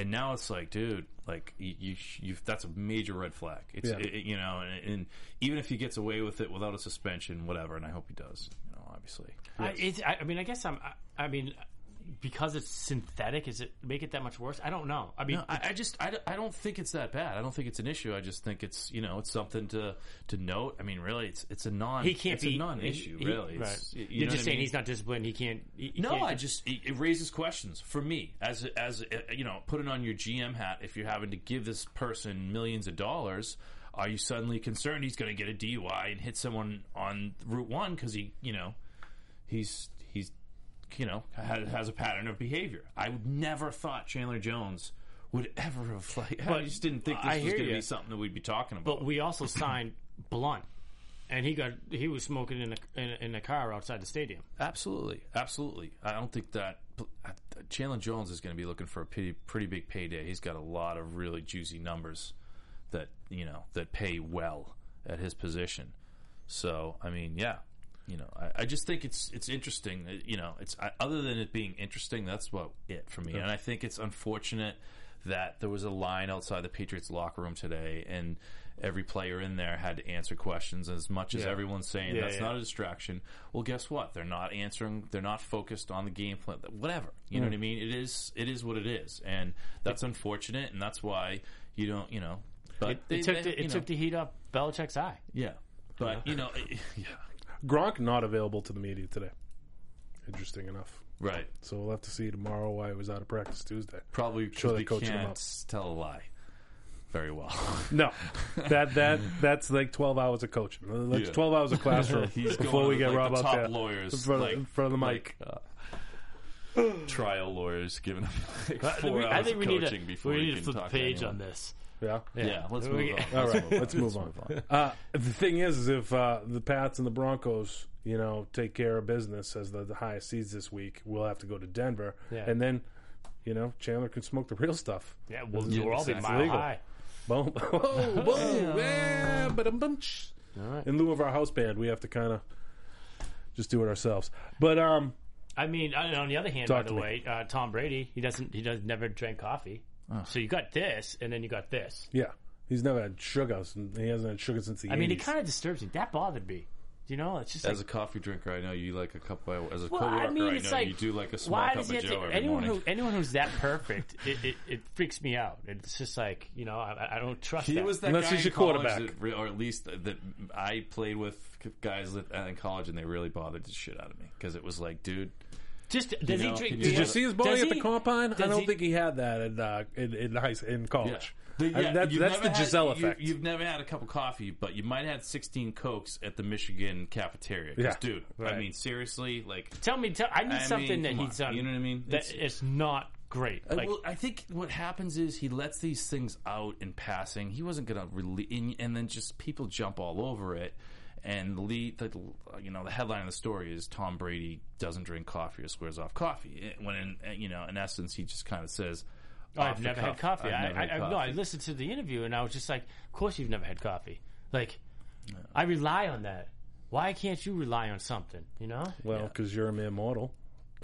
Speaker 4: and now it's like, dude, like you, you, you that's a major red flag. It's
Speaker 3: Yeah.
Speaker 4: it- you know, and, and even if he gets away with it without a suspension, whatever, and I hope he does. You know, obviously.
Speaker 2: I, it's, I, I mean, I guess I'm. I, I mean, because it's synthetic, is it make it that much worse? I don't know. I mean,
Speaker 4: No, I, I just I, don't- I don't think it's that bad. I don't think it's an issue. I just think it's you know it's something to to note. I mean, really, it's it's a non
Speaker 2: he can't
Speaker 4: it's
Speaker 2: be
Speaker 4: a non-issue.
Speaker 2: he-
Speaker 4: really,
Speaker 2: Right.
Speaker 4: You
Speaker 2: You're just
Speaker 4: what I
Speaker 2: saying
Speaker 4: mean?
Speaker 2: he's not disciplined. He can't. He, he
Speaker 4: No,
Speaker 2: can't
Speaker 4: I just it, it raises questions for me as as uh, you know, putting on your GM hat. If you're having to give this person millions of dollars, are you suddenly concerned he's going to get a DUI and hit someone on Route One because he you know he's you know has, has a pattern of behavior? I would never thought Chandler Jones. Would ever have like I just didn't think
Speaker 2: I
Speaker 4: this was going to be something that we'd be talking about.
Speaker 2: But we also signed Blount, and he got he was smoking in a in in car outside the stadium.
Speaker 4: Absolutely, absolutely. I don't think that uh, Chandler Jones is going to be looking for a pretty pretty big payday. He's got a lot of really juicy numbers that you know that pay well at his position. So I mean, yeah, you know, I, I just think it's it's interesting. You know, it's I, other than it being interesting, that's what it for me. And I think it's unfortunate that there was a line outside the Patriots locker room today, and every player in there had to answer questions. As much as
Speaker 2: Yeah.
Speaker 4: everyone's saying
Speaker 2: Yeah,
Speaker 4: that's
Speaker 2: yeah.
Speaker 4: not a distraction, well, guess what? They're not answering. They're not focused on the game plan. Whatever. You know mm. what I mean? It is. It is what it is, and that's unfortunate, and that's why you don't. You know. But
Speaker 2: It,
Speaker 4: they-
Speaker 2: took
Speaker 4: they-
Speaker 2: the, it
Speaker 4: know,
Speaker 2: took the heat up Belichick's eye.
Speaker 4: yeah. But you know, yeah.
Speaker 3: Gronk not available to the media today. Interesting enough.
Speaker 4: Right.
Speaker 3: So we'll have to see tomorrow why he was out of practice Tuesday.
Speaker 4: Probably because
Speaker 3: they
Speaker 4: we
Speaker 3: coached him
Speaker 4: can't
Speaker 3: up.
Speaker 4: tell a lie very well.
Speaker 3: No, that that that's like twelve hours of coaching. That's
Speaker 4: Yeah.
Speaker 3: twelve hours of classroom
Speaker 4: He's
Speaker 3: before
Speaker 4: going
Speaker 3: we get
Speaker 4: like,
Speaker 3: Rob
Speaker 4: the
Speaker 3: out
Speaker 4: top
Speaker 3: there
Speaker 4: lawyers
Speaker 3: in front, of,
Speaker 4: like,
Speaker 3: in front of the mic.
Speaker 4: like, uh, trial lawyers giving him like
Speaker 2: I
Speaker 4: four
Speaker 2: think we-
Speaker 4: hours
Speaker 2: I think
Speaker 4: of
Speaker 2: we need
Speaker 4: coaching
Speaker 2: to
Speaker 4: before
Speaker 2: we
Speaker 4: he
Speaker 2: need to flip the
Speaker 4: talk to
Speaker 2: page
Speaker 4: anyone.
Speaker 2: on this.
Speaker 3: Yeah.
Speaker 4: Yeah, let's move on.
Speaker 3: All
Speaker 4: Let's move on.
Speaker 3: Uh, the thing is, is if uh, the Pats and the Broncos, you know, take care of business as the, the highest seeds this week, we'll have to go to Denver,
Speaker 2: Yeah.
Speaker 3: and then, you know, Chandler can smoke the real stuff.
Speaker 2: Yeah, we'll,
Speaker 3: Yeah,
Speaker 2: we'll all be
Speaker 3: exactly.
Speaker 2: mile
Speaker 3: Legal.
Speaker 2: high.
Speaker 3: Boom, boom, boom, yeah, ba-dum-bum-ch.
Speaker 2: All right.
Speaker 3: In lieu of our house band, we have to kind of just do it ourselves. But um,
Speaker 2: I mean, and on the other hand,
Speaker 3: Talk
Speaker 2: by
Speaker 3: to
Speaker 2: the
Speaker 3: me.
Speaker 2: way, uh, Tom Brady he doesn't he does never drank coffee. So you got this, and then you got this.
Speaker 3: yeah, he's never had sugar, and he hasn't had sugar since the
Speaker 2: I mean, it kind of disturbs me. That bothered me. You know, it's just
Speaker 4: As
Speaker 2: like,
Speaker 4: a coffee drinker, I know you like a cup. Of, as a
Speaker 2: well,
Speaker 4: coworker,
Speaker 2: I mean,
Speaker 4: I
Speaker 2: it's
Speaker 4: know
Speaker 2: like
Speaker 4: you do like a small
Speaker 2: why
Speaker 4: cup
Speaker 2: does
Speaker 4: of
Speaker 2: he have
Speaker 4: Joe
Speaker 2: to,
Speaker 4: every
Speaker 2: anyone
Speaker 4: morning.
Speaker 2: who anyone who's that perfect, it, it, it freaks me out. It's just like you know, I, I don't trust.
Speaker 4: He
Speaker 2: that.
Speaker 4: was that
Speaker 3: Unless
Speaker 4: guy
Speaker 3: he's
Speaker 4: in
Speaker 3: your
Speaker 4: college
Speaker 3: quarterback.
Speaker 4: that re- or at least that I played with guys that, uh, in college, and they really bothered the shit out of me because it was like, dude,
Speaker 2: just does he drink?
Speaker 3: Did you see his body
Speaker 2: does
Speaker 3: at the
Speaker 2: he-
Speaker 3: combine? I
Speaker 2: does
Speaker 3: don't
Speaker 2: he-
Speaker 3: think he had that in uh, in, in high in college.
Speaker 4: The-
Speaker 3: I-
Speaker 4: yeah,
Speaker 3: that's
Speaker 4: you've
Speaker 3: that's the
Speaker 4: had-
Speaker 3: Gisele
Speaker 4: you-
Speaker 3: effect.
Speaker 4: You've never had a cup of coffee, but you might have had 16 Cokes at the Michigan cafeteria. 'Cause,
Speaker 3: Yeah.
Speaker 4: dude, I
Speaker 2: Right.
Speaker 4: mean, seriously, like,
Speaker 2: Tell me, tell, I need
Speaker 4: I
Speaker 2: something
Speaker 4: mean,
Speaker 2: that
Speaker 4: come
Speaker 2: he's
Speaker 4: on,
Speaker 2: done.
Speaker 4: you know what I mean?
Speaker 2: That
Speaker 4: It's-
Speaker 2: not great. Like,
Speaker 4: well, I think what happens is he lets these things out in passing. He wasn't going to release, and, and then just people jump all over it. And the lead, the, you know, the headline of the story is Tom Brady doesn't drink coffee or swears off coffee. When in, uh, you know, in essence, he just kind of says,
Speaker 2: Oh, I've
Speaker 4: the
Speaker 2: never had coffee.
Speaker 4: "I've
Speaker 2: I,
Speaker 4: never
Speaker 2: I,
Speaker 4: had
Speaker 2: I, no, I listened to the interview and I was just like, of course you've never had coffee. Like, I rely on that. Why can't you rely on something? You know?
Speaker 3: Well, because you're a mere mortal,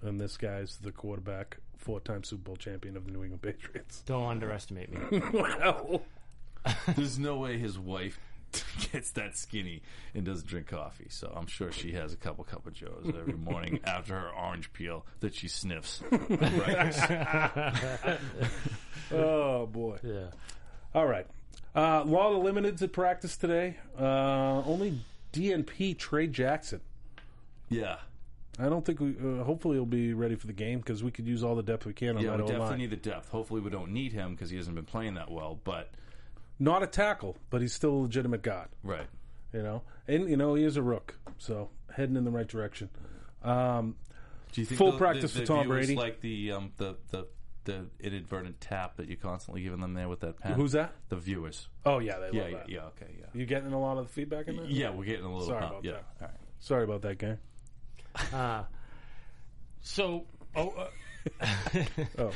Speaker 3: and this guy's the quarterback, four-time Super Bowl champion of the New England Patriots.
Speaker 2: Don't underestimate me.
Speaker 3: well,
Speaker 4: There's no way his wife gets that skinny and doesn't drink coffee. So I'm sure she has a couple cup of joes every morning after her orange peel that she sniffs.
Speaker 3: oh boy.
Speaker 2: yeah.
Speaker 3: All right. Uh, of limiteds at practice today. Uh, only DNP Tre' Jackson.
Speaker 4: Yeah.
Speaker 3: I don't think we. Uh, hopefully, he'll be ready for the game because we could use all the depth we can on
Speaker 4: Yeah,
Speaker 3: that
Speaker 4: we definitely
Speaker 3: line.
Speaker 4: need the depth. Hopefully, we don't need him because he hasn't been playing that well. But
Speaker 3: Not a tackle, but he's still a legitimate guard.
Speaker 4: right,
Speaker 3: You know, and you know he is a rook, so heading in the right direction. Um,
Speaker 4: do you think
Speaker 3: Full
Speaker 4: the-
Speaker 3: practice
Speaker 4: the,
Speaker 3: for Tom Brady?
Speaker 4: like the um the the the inadvertent tap that you're constantly giving them there with that pen?
Speaker 3: who's that?
Speaker 4: The viewers.
Speaker 3: Oh yeah, they
Speaker 4: Yeah,
Speaker 3: love
Speaker 4: yeah,
Speaker 3: that.
Speaker 4: yeah. Okay, yeah.
Speaker 3: You getting a lot of the feedback in there?
Speaker 4: Yeah, we're getting a little.
Speaker 3: Sorry
Speaker 4: uh,
Speaker 3: about
Speaker 4: yeah.
Speaker 3: that.
Speaker 4: All right.
Speaker 3: Sorry about that, gang.
Speaker 2: Uh, so, oh, uh,
Speaker 3: Oh,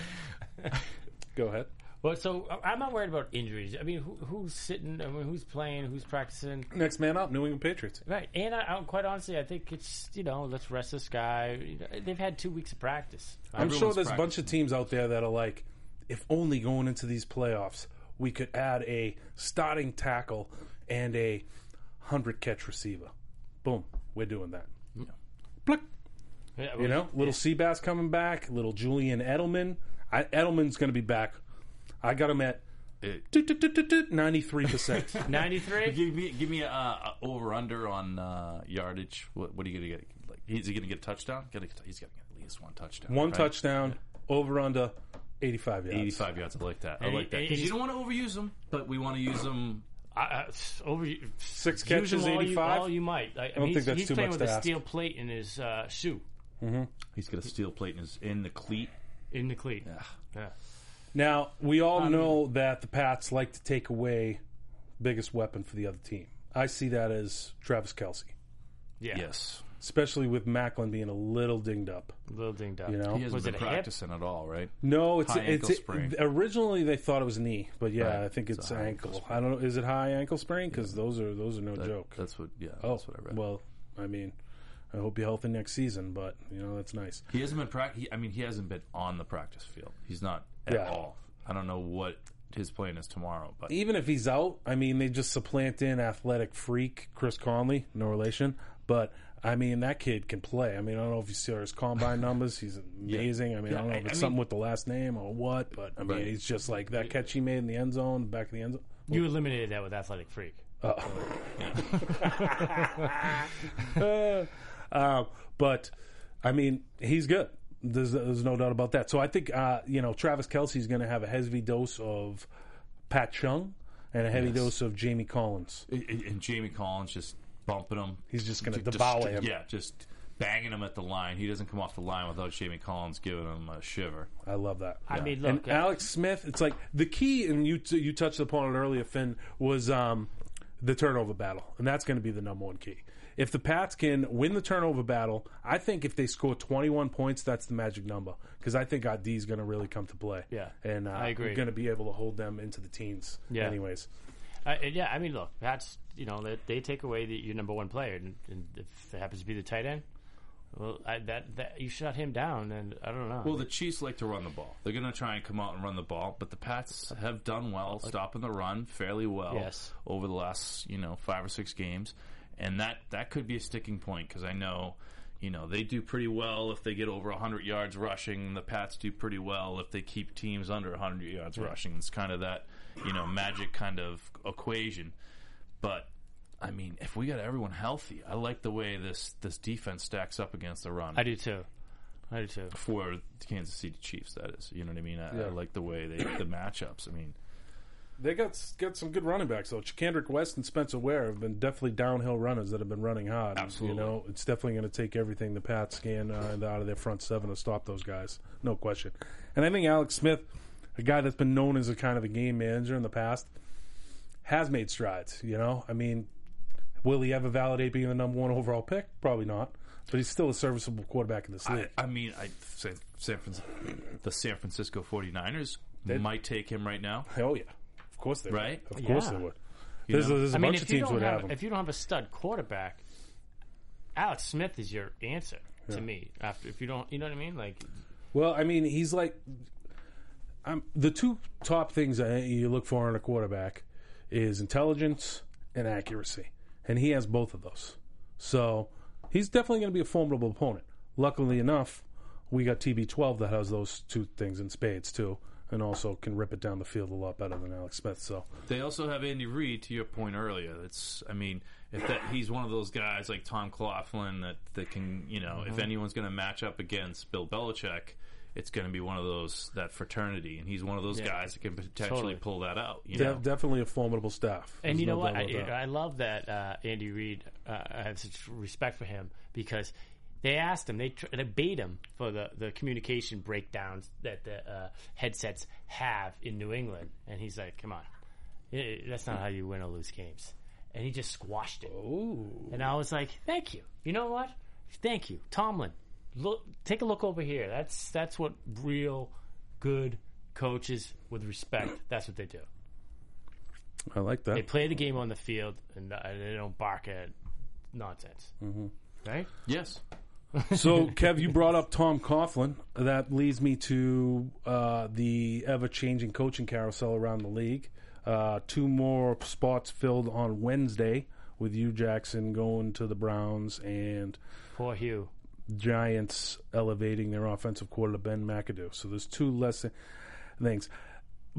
Speaker 3: go ahead.
Speaker 2: Well, so uh, I'm not worried about injuries. I mean, who, who's sitting? I mean, who's playing? Who's practicing?
Speaker 3: Next man up, New England Patriots.
Speaker 2: Right, and I, I, quite honestly, I think it's you know let's rest this guy. They've had two weeks of practice.
Speaker 3: I'm
Speaker 4: Everyone's
Speaker 3: sure there's a bunch of teams out there that are like, if only going into these playoffs we could add a starting tackle and a hundred catch receiver. Boom, we're doing that. Blick.
Speaker 2: Yeah,
Speaker 3: You know, little Seabass coming back, little Julian Edelman. I, Edelman's going to be back. I got him at ninety-three percent.
Speaker 2: ninety three.
Speaker 4: Give me give me a, a over under on uh, yardage. What, what are you going to get? Like, is he going to get a touchdown? Gotta get, he's got to get at least one touchdown.
Speaker 3: One
Speaker 4: right?
Speaker 3: touchdown, over under eighty-five yards.
Speaker 4: 85 yards. I like that. I like that.
Speaker 2: and
Speaker 4: 'Cause
Speaker 2: he's-
Speaker 4: you don't want to overuse them, but we want to use them.
Speaker 2: I, I, over
Speaker 3: Six
Speaker 2: use
Speaker 3: catches,
Speaker 2: him all you,
Speaker 3: 85?
Speaker 2: all you might. I, I,
Speaker 3: don't
Speaker 2: mean,
Speaker 3: think
Speaker 2: he's,
Speaker 3: that's
Speaker 2: he's
Speaker 3: too
Speaker 2: playing
Speaker 3: much
Speaker 2: with
Speaker 3: to
Speaker 2: a
Speaker 3: ask.
Speaker 2: steel plate in his uh, shoe
Speaker 4: He's got a steel plate in, his, in the cleat.
Speaker 2: in the cleat. Yeah.
Speaker 3: Now we all um, know that the Pats like to take away biggest weapon for the other team. I see that as Travis Kelce,
Speaker 2: Yeah.
Speaker 4: Yes.
Speaker 3: especially with Maclin being a little dinged up.
Speaker 2: A little dinged up.
Speaker 3: You know,
Speaker 4: He hasn't
Speaker 2: Was
Speaker 4: been
Speaker 2: it
Speaker 4: practicing at all, right?
Speaker 3: no, it's
Speaker 4: High
Speaker 3: it's
Speaker 4: ankle sprain.
Speaker 3: originally they thought it was knee, but yeah,
Speaker 4: Right.
Speaker 3: I think
Speaker 4: It's
Speaker 3: it's, ankle.
Speaker 4: ankle
Speaker 3: I don't know. Is it high ankle sprain? Because those are those are no
Speaker 4: That-
Speaker 3: joke.
Speaker 4: That's what. Yeah.
Speaker 3: oh,
Speaker 4: That's what I read.
Speaker 3: well, I mean, I hope you're healthy next season, but you know that's nice.
Speaker 4: he hasn't been practice. I mean, he hasn't been on the practice field. He's not at
Speaker 3: Yeah.
Speaker 4: all. I don't know what his plan is tomorrow, but
Speaker 3: even if he's out, I mean, they just supplant in athletic freak Chris Conley, no relation, but I mean that kid can play. I mean, I don't know if you see his combine numbers; he's amazing. I mean, I don't know if it's
Speaker 4: I
Speaker 3: something
Speaker 4: mean-
Speaker 3: with the last name or what, but I mean,
Speaker 4: Right.
Speaker 3: he's just like that catch he made in the end zone, back of the end zone.
Speaker 2: You eliminated that with Athletic Freak.
Speaker 3: Uh, but I mean, he's good. There's, there's no doubt about that. So I think uh, you know Travis Kelce's going to have a heavy dose of Pat Chung and a heavy
Speaker 4: Yes.
Speaker 3: dose of Jamie Collins.
Speaker 4: and and Jamie Collins just bumping him.
Speaker 3: He's just going to
Speaker 4: Just-
Speaker 3: devour him.
Speaker 4: Yeah, just banging him at the line. He doesn't come off the line without Jamie Collins giving him a shiver.
Speaker 3: I love that.
Speaker 2: I mean,
Speaker 3: and
Speaker 2: look, uh,
Speaker 3: Alex Smith, it's like the key, and you you touched upon it earlier, Finn, was um, the turnover battle, and that's going to be the number one key. If the Pats can win the turnover battle, I think if they score 21 points, that's the magic number because I think our D is going to really come to play.
Speaker 2: Yeah,
Speaker 3: and uh,
Speaker 2: I agree.
Speaker 3: We're going to be able to hold them into the teens.
Speaker 2: Yeah.
Speaker 3: Anyways,
Speaker 2: Uh, and yeah, I mean, look, that's you know they, they take away the, your number one player, and, and if it happens to be the tight end, well, I, that that you shut him down, and I don't know.
Speaker 4: Well, the Chiefs like to run the ball. They're going to try and come out and run the ball, but the Pats have done well stopping the run fairly well
Speaker 2: Yes.
Speaker 4: over the last, you know, 5 or 6 games. And that that could be a sticking point because I know, you know, they do pretty well if they get over 100 yards rushing. The Pats do pretty well if they keep teams under 100 yards rushing. It's kind of that, you know, magic kind of equation. But I mean, if we got everyone healthy, I like the way this this defense stacks up against the run
Speaker 2: I do too. I do too.
Speaker 4: for the Kansas City Chiefs. That is, you know what I mean. I,
Speaker 3: Yeah.
Speaker 4: I like the way they the matchups. I mean,
Speaker 3: They got got some good running backs though. Kendrick West and Spencer Ware have been definitely downhill runners that have been running hard.
Speaker 4: Absolutely.
Speaker 3: You know, it's definitely going to take everything the Pats can uh, out of their front seven to stop those guys. No question. And I think Alex Smith, a guy that's been known as a kind of a game manager in the past, has made strides. You know, I mean, will he ever validate being the number one overall pick? Probably not. But he's still a serviceable quarterback in this
Speaker 4: I,
Speaker 3: league.
Speaker 4: I mean, I San, San Francisco, the San Francisco 49ers might take him right now.
Speaker 3: oh yeah, course they
Speaker 4: Right?
Speaker 3: would. Of course
Speaker 2: Yeah.
Speaker 3: they would.
Speaker 4: You
Speaker 3: There's,
Speaker 4: know?
Speaker 3: a, there's a
Speaker 2: I mean,
Speaker 3: bunch
Speaker 2: if
Speaker 3: of
Speaker 2: you
Speaker 3: teams
Speaker 2: don't
Speaker 3: would have
Speaker 2: have
Speaker 3: him.
Speaker 2: if you don't have a stud quarterback, Alex Smith is your answer to me. After if you don't, you know what I mean? Like,
Speaker 3: Well, I mean, he's like, I'm the two top things that you look for in a quarterback is intelligence and accuracy, and he has both of those. So he's definitely going to be a formidable opponent. Luckily enough, we got TB12 that has those two things in spades too, and also can rip it down the field a lot better than Alex Smith. So
Speaker 4: They also have Andy Reid. To your point earlier, it's I mean, if that he's one of those guys like Tom Coughlin that that can you know if anyone's going to match up against Bill Belichick, it's going to be one of those that fraternity, and he's one of those
Speaker 2: Yeah.
Speaker 4: guys that can potentially
Speaker 2: Totally.
Speaker 4: pull that out. You
Speaker 3: de-
Speaker 4: know,
Speaker 3: definitely a formidable staff.
Speaker 2: and
Speaker 3: There's
Speaker 2: you know
Speaker 3: no
Speaker 2: what?
Speaker 3: doubt about that.
Speaker 2: I, I love that uh, Andy Reid. Uh, I have such respect for him because they asked him, they, tr- they bait him for the, the communication breakdowns that the uh, headsets have in New England, and he's like, "Come on, that's not how you win or lose games." And he just squashed it.
Speaker 3: Ooh.
Speaker 2: And I was like, "Thank you. You know what? Thank you, Tomlin. Look, take a look over here. That's that's what real good coaches with respect. That's what they do.
Speaker 3: I like that.
Speaker 2: They play the game on the field, and uh, they don't bark at nonsense. Mm-hmm. Right?
Speaker 4: yes,
Speaker 3: So, Kev, you brought up Tom Coughlin. That leads me to uh, the ever changing coaching carousel around the league. Uh, two more spots filled on Wednesday with Hue Jackson, going to the Browns and
Speaker 2: Poor Hugh.
Speaker 3: Giants elevating their offensive quarter to Ben McAdoo. So there's two less things.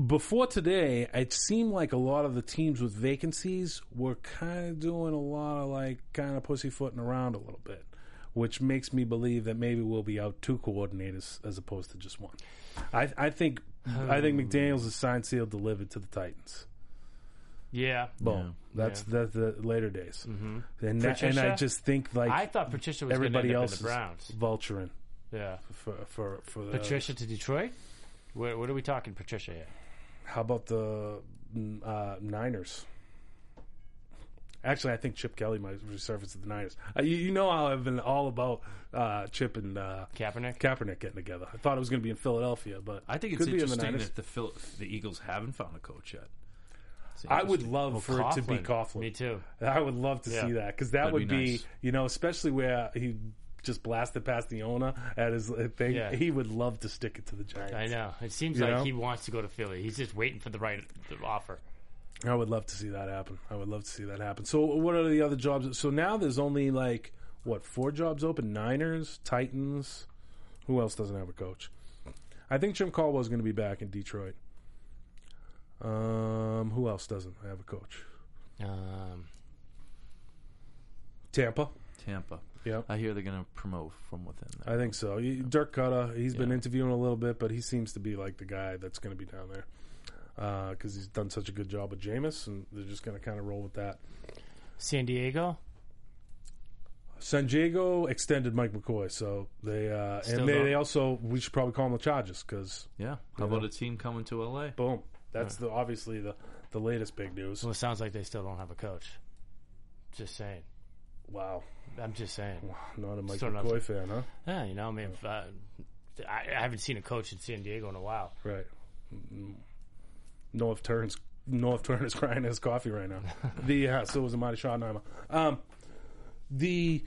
Speaker 3: Before today, it seemed like a lot of the teams with vacancies were kind of doing a lot of like kind of pussyfooting around a little bit, which makes me believe that maybe we'll be out two coordinators as opposed to just one. I, I think I think McDaniels is signed, sealed, delivered to the Titans.
Speaker 2: Yeah.
Speaker 3: Boom. That's that's the later days, mm-hmm. and that, and I just think like
Speaker 2: I thought Patricia was
Speaker 3: everybody
Speaker 2: end up
Speaker 3: else
Speaker 2: in the Browns.
Speaker 3: vulturing
Speaker 2: Yeah.
Speaker 3: for for for the,
Speaker 2: Patricia to Detroit? Where, what are we talking, Patricia? Here?
Speaker 3: How about the mm, uh, Niners? Actually, I think Chip Kelly might resurface at the Niners. Uh, you, you know how I've been all about uh, Chip and uh,
Speaker 2: Kaepernick?
Speaker 3: Kaepernick getting together. I thought it was going to be in Philadelphia, but
Speaker 4: I think it's
Speaker 3: could be in the
Speaker 4: interesting that the Phil, the Eagles haven't found a coach yet.
Speaker 3: I would
Speaker 4: interesting.
Speaker 3: love for it to be Coughlin.
Speaker 2: Me too.
Speaker 3: I would love to
Speaker 2: Yeah.
Speaker 3: see that because that
Speaker 4: That'd
Speaker 3: would
Speaker 4: be
Speaker 3: be,
Speaker 4: nice.
Speaker 3: you know, especially where he just blasted past the owner at his uh, thing.
Speaker 2: Yeah.
Speaker 3: He would love to stick it to the Giants.
Speaker 2: I know. It seems
Speaker 3: You
Speaker 2: like
Speaker 3: know?
Speaker 2: he wants to go to Philly. He's just waiting for the right the offer.
Speaker 3: I would love to see that happen. I would love to see that happen. So, what are the other jobs? So now there's only like what four jobs open? Niners, Titans. Who else doesn't have a coach? I think Jim Caldwell's going to be back in Detroit. Um, who else doesn't have a coach?
Speaker 2: Um,
Speaker 3: Tampa.
Speaker 4: Tampa.
Speaker 3: Yeah,
Speaker 4: I hear they're going to promote from within.
Speaker 3: I think so. Dirk Koetter, he's been interviewing a little bit, but he seems to be like the guy that's going to be down there because he's done such a good job with Jameis, and they're just going to kind of roll with that.
Speaker 2: San Diego?
Speaker 3: San Diego extended Mike McCoy, so they uh,
Speaker 2: Still
Speaker 3: and they, they also we should probably call them the Chargers because
Speaker 4: Yeah. How about
Speaker 3: know.
Speaker 4: a team coming to LA?
Speaker 3: boom, that's the obviously the the latest big news.
Speaker 2: Well, it sounds like they still don't have a coach. Just saying.
Speaker 3: Wow,
Speaker 2: I'm just saying.
Speaker 3: not a Mike
Speaker 2: Still not-
Speaker 3: McCoy fan, huh?
Speaker 2: Yeah, you know, I mean, if, uh, I, I haven't seen a coach in San Diego in a while.
Speaker 3: Right. Norv Turner's Norv Turner's crying his coffee right now. the uh, so was Amadi Schottenheimer. Um, the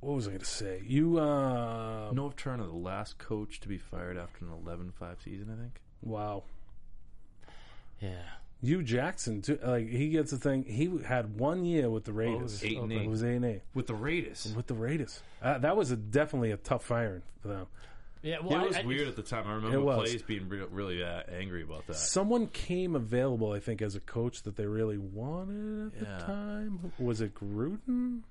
Speaker 3: what was I going to say? You uh,
Speaker 4: Norv Turner, the last coach to be fired after an 11-5 season, I think.
Speaker 3: wow.
Speaker 2: Yeah.
Speaker 3: Hue Jackson, too, like he gets the thing. He had one year with the Raiders.
Speaker 4: Eight and
Speaker 3: It
Speaker 4: eight.
Speaker 3: was eight and eight
Speaker 4: With the Raiders.
Speaker 3: with the Raiders. Uh, that was a, definitely a tough firing for them.
Speaker 2: Yeah,
Speaker 4: Yeah,
Speaker 2: well,
Speaker 4: it was
Speaker 2: I- I-
Speaker 4: weird at the time. I remember
Speaker 3: It was.
Speaker 4: players being re- really uh, angry about that.
Speaker 3: Someone came available, I think, as a coach that they really wanted at
Speaker 4: Yeah.
Speaker 3: the time. Was it Gruden?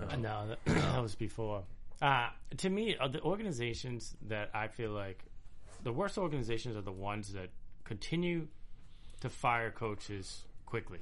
Speaker 2: Uh, No, that, that was before. Uh, to me, uh, the organizations that I feel like the worst organizations are the ones that continue to fire coaches quickly.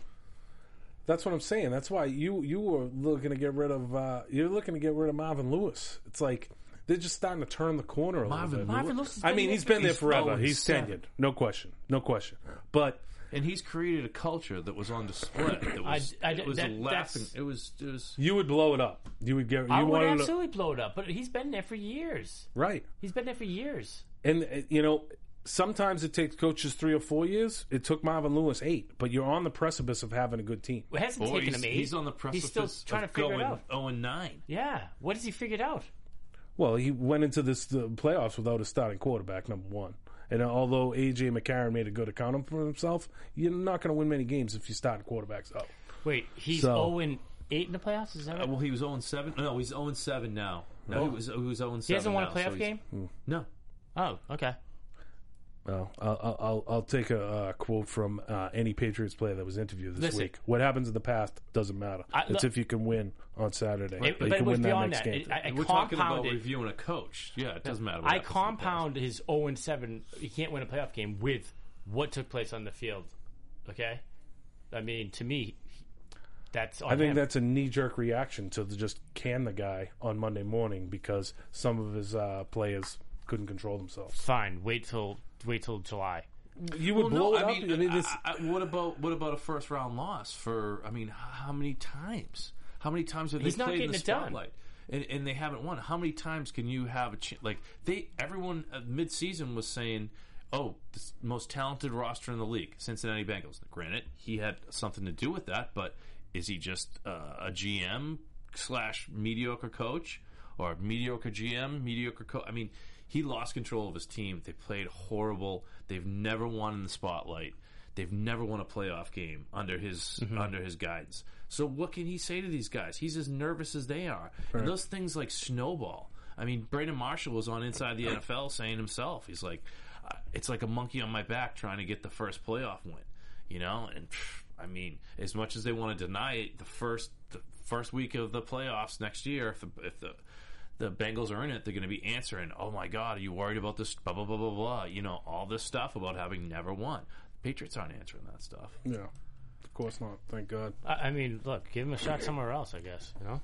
Speaker 3: That's what I'm saying. That's why you you were looking to get rid of uh, you're looking to get rid of Marvin Lewis. It's like they're just starting to turn the corner a
Speaker 4: Marvin
Speaker 3: little bit.
Speaker 2: Marvin Lewis
Speaker 3: I mean, he's been there forever.
Speaker 4: oh,
Speaker 3: He's tenured, no question, no question. But
Speaker 4: and he's created a culture that was on display. That was,
Speaker 2: I-
Speaker 4: it was
Speaker 2: that-
Speaker 4: a laughing. It was. It was.
Speaker 3: you would blow it up. You would get. You
Speaker 2: I would
Speaker 3: wanted to,
Speaker 2: absolutely blow it up, but he's been there for years.
Speaker 3: right.
Speaker 2: He's been there for years.
Speaker 3: And uh, you know, sometimes it takes coaches three or four years. It took Marvin Lewis eight, but you're on the precipice of having a good team.
Speaker 2: It hasn't
Speaker 4: Boy,
Speaker 2: taken
Speaker 4: he's,
Speaker 2: him eight.
Speaker 4: he's on the precipice
Speaker 2: He's still trying
Speaker 4: of
Speaker 2: to figure
Speaker 4: going
Speaker 2: it out.
Speaker 4: 0 and 9.
Speaker 2: Yeah. What has he figured out?
Speaker 3: Well, he went into this the playoffs without a starting quarterback, number one. And although AJ McCarron made a good account for himself, you're not going to win many games if you start quarterbacks out.
Speaker 2: Wait, he's
Speaker 3: So-
Speaker 2: 0 and 8 in the playoffs? Is that
Speaker 4: Uh,
Speaker 2: right?
Speaker 4: well, he was 0 and 7. No, he's 0 and 7 now. No, he was he was 0 and 7.
Speaker 2: he hasn't won a playoff
Speaker 4: so he's-
Speaker 2: game?
Speaker 4: No.
Speaker 2: Oh, okay.
Speaker 3: Well, I'll, I'll, I'll, I'll take a uh, quote from uh, any Patriots player that was interviewed this
Speaker 2: Listen.
Speaker 3: week. What happens in the past doesn't matter.
Speaker 2: I-
Speaker 3: it's
Speaker 2: look-
Speaker 3: if you can win on Saturday.
Speaker 2: It-
Speaker 3: That
Speaker 2: but it was
Speaker 3: win that
Speaker 2: beyond that. It- I, I
Speaker 4: We're talking about reviewing a coach. Yeah, it doesn't matter. What
Speaker 2: I
Speaker 4: happens in the past.
Speaker 2: compound his 0 and 7. He can't win a playoff game with what took place on the field. Okay? I mean, to me, that's on
Speaker 3: I think
Speaker 2: him.
Speaker 3: that's a knee jerk reaction to the just can the guy on Monday morning because some of his uh, players couldn't control themselves.
Speaker 2: fine. Wait till wait till July.
Speaker 3: You would
Speaker 4: Well,
Speaker 3: blow
Speaker 4: no,
Speaker 3: it
Speaker 4: I
Speaker 3: up.
Speaker 4: mean,
Speaker 3: I mean, this,
Speaker 4: I- what about what about a first round loss for? I mean, how many times? How many times have they
Speaker 2: He's not
Speaker 4: played in
Speaker 2: getting
Speaker 4: the
Speaker 2: it done.
Speaker 4: spotlight? And, and they haven't won. How many times can you have a ch- like they? Everyone uh, mid season was saying, "Oh, the most talented roster in the league, Cincinnati Bengals." Granted, he had something to do with that, but is he just uh, a GM slash mediocre coach or mediocre GM, mediocre coach? I mean, he lost control of his team. They played horrible. They've never won in the spotlight. They've never won a playoff game under his under his guidance. So what can he say to these guys? He's as nervous as they are. And those things like snowball. I mean, Brandon Marshall was on Inside the NFL saying himself, he's like, uh, it's like a monkey on my back trying to get the first playoff win, you know. And pff, I mean, as much as they want to deny it, the first the first week of the playoffs next year, if the, if the the Bengals are in it, they're going to be answering, "Oh my God, are you worried about this?" Blah blah blah blah blah. You know, all this stuff about having never won. Patriots aren't answering that stuff.
Speaker 3: yeah, of course not. Thank God.
Speaker 2: I, I mean, look, give him a shot somewhere else. I guess you know.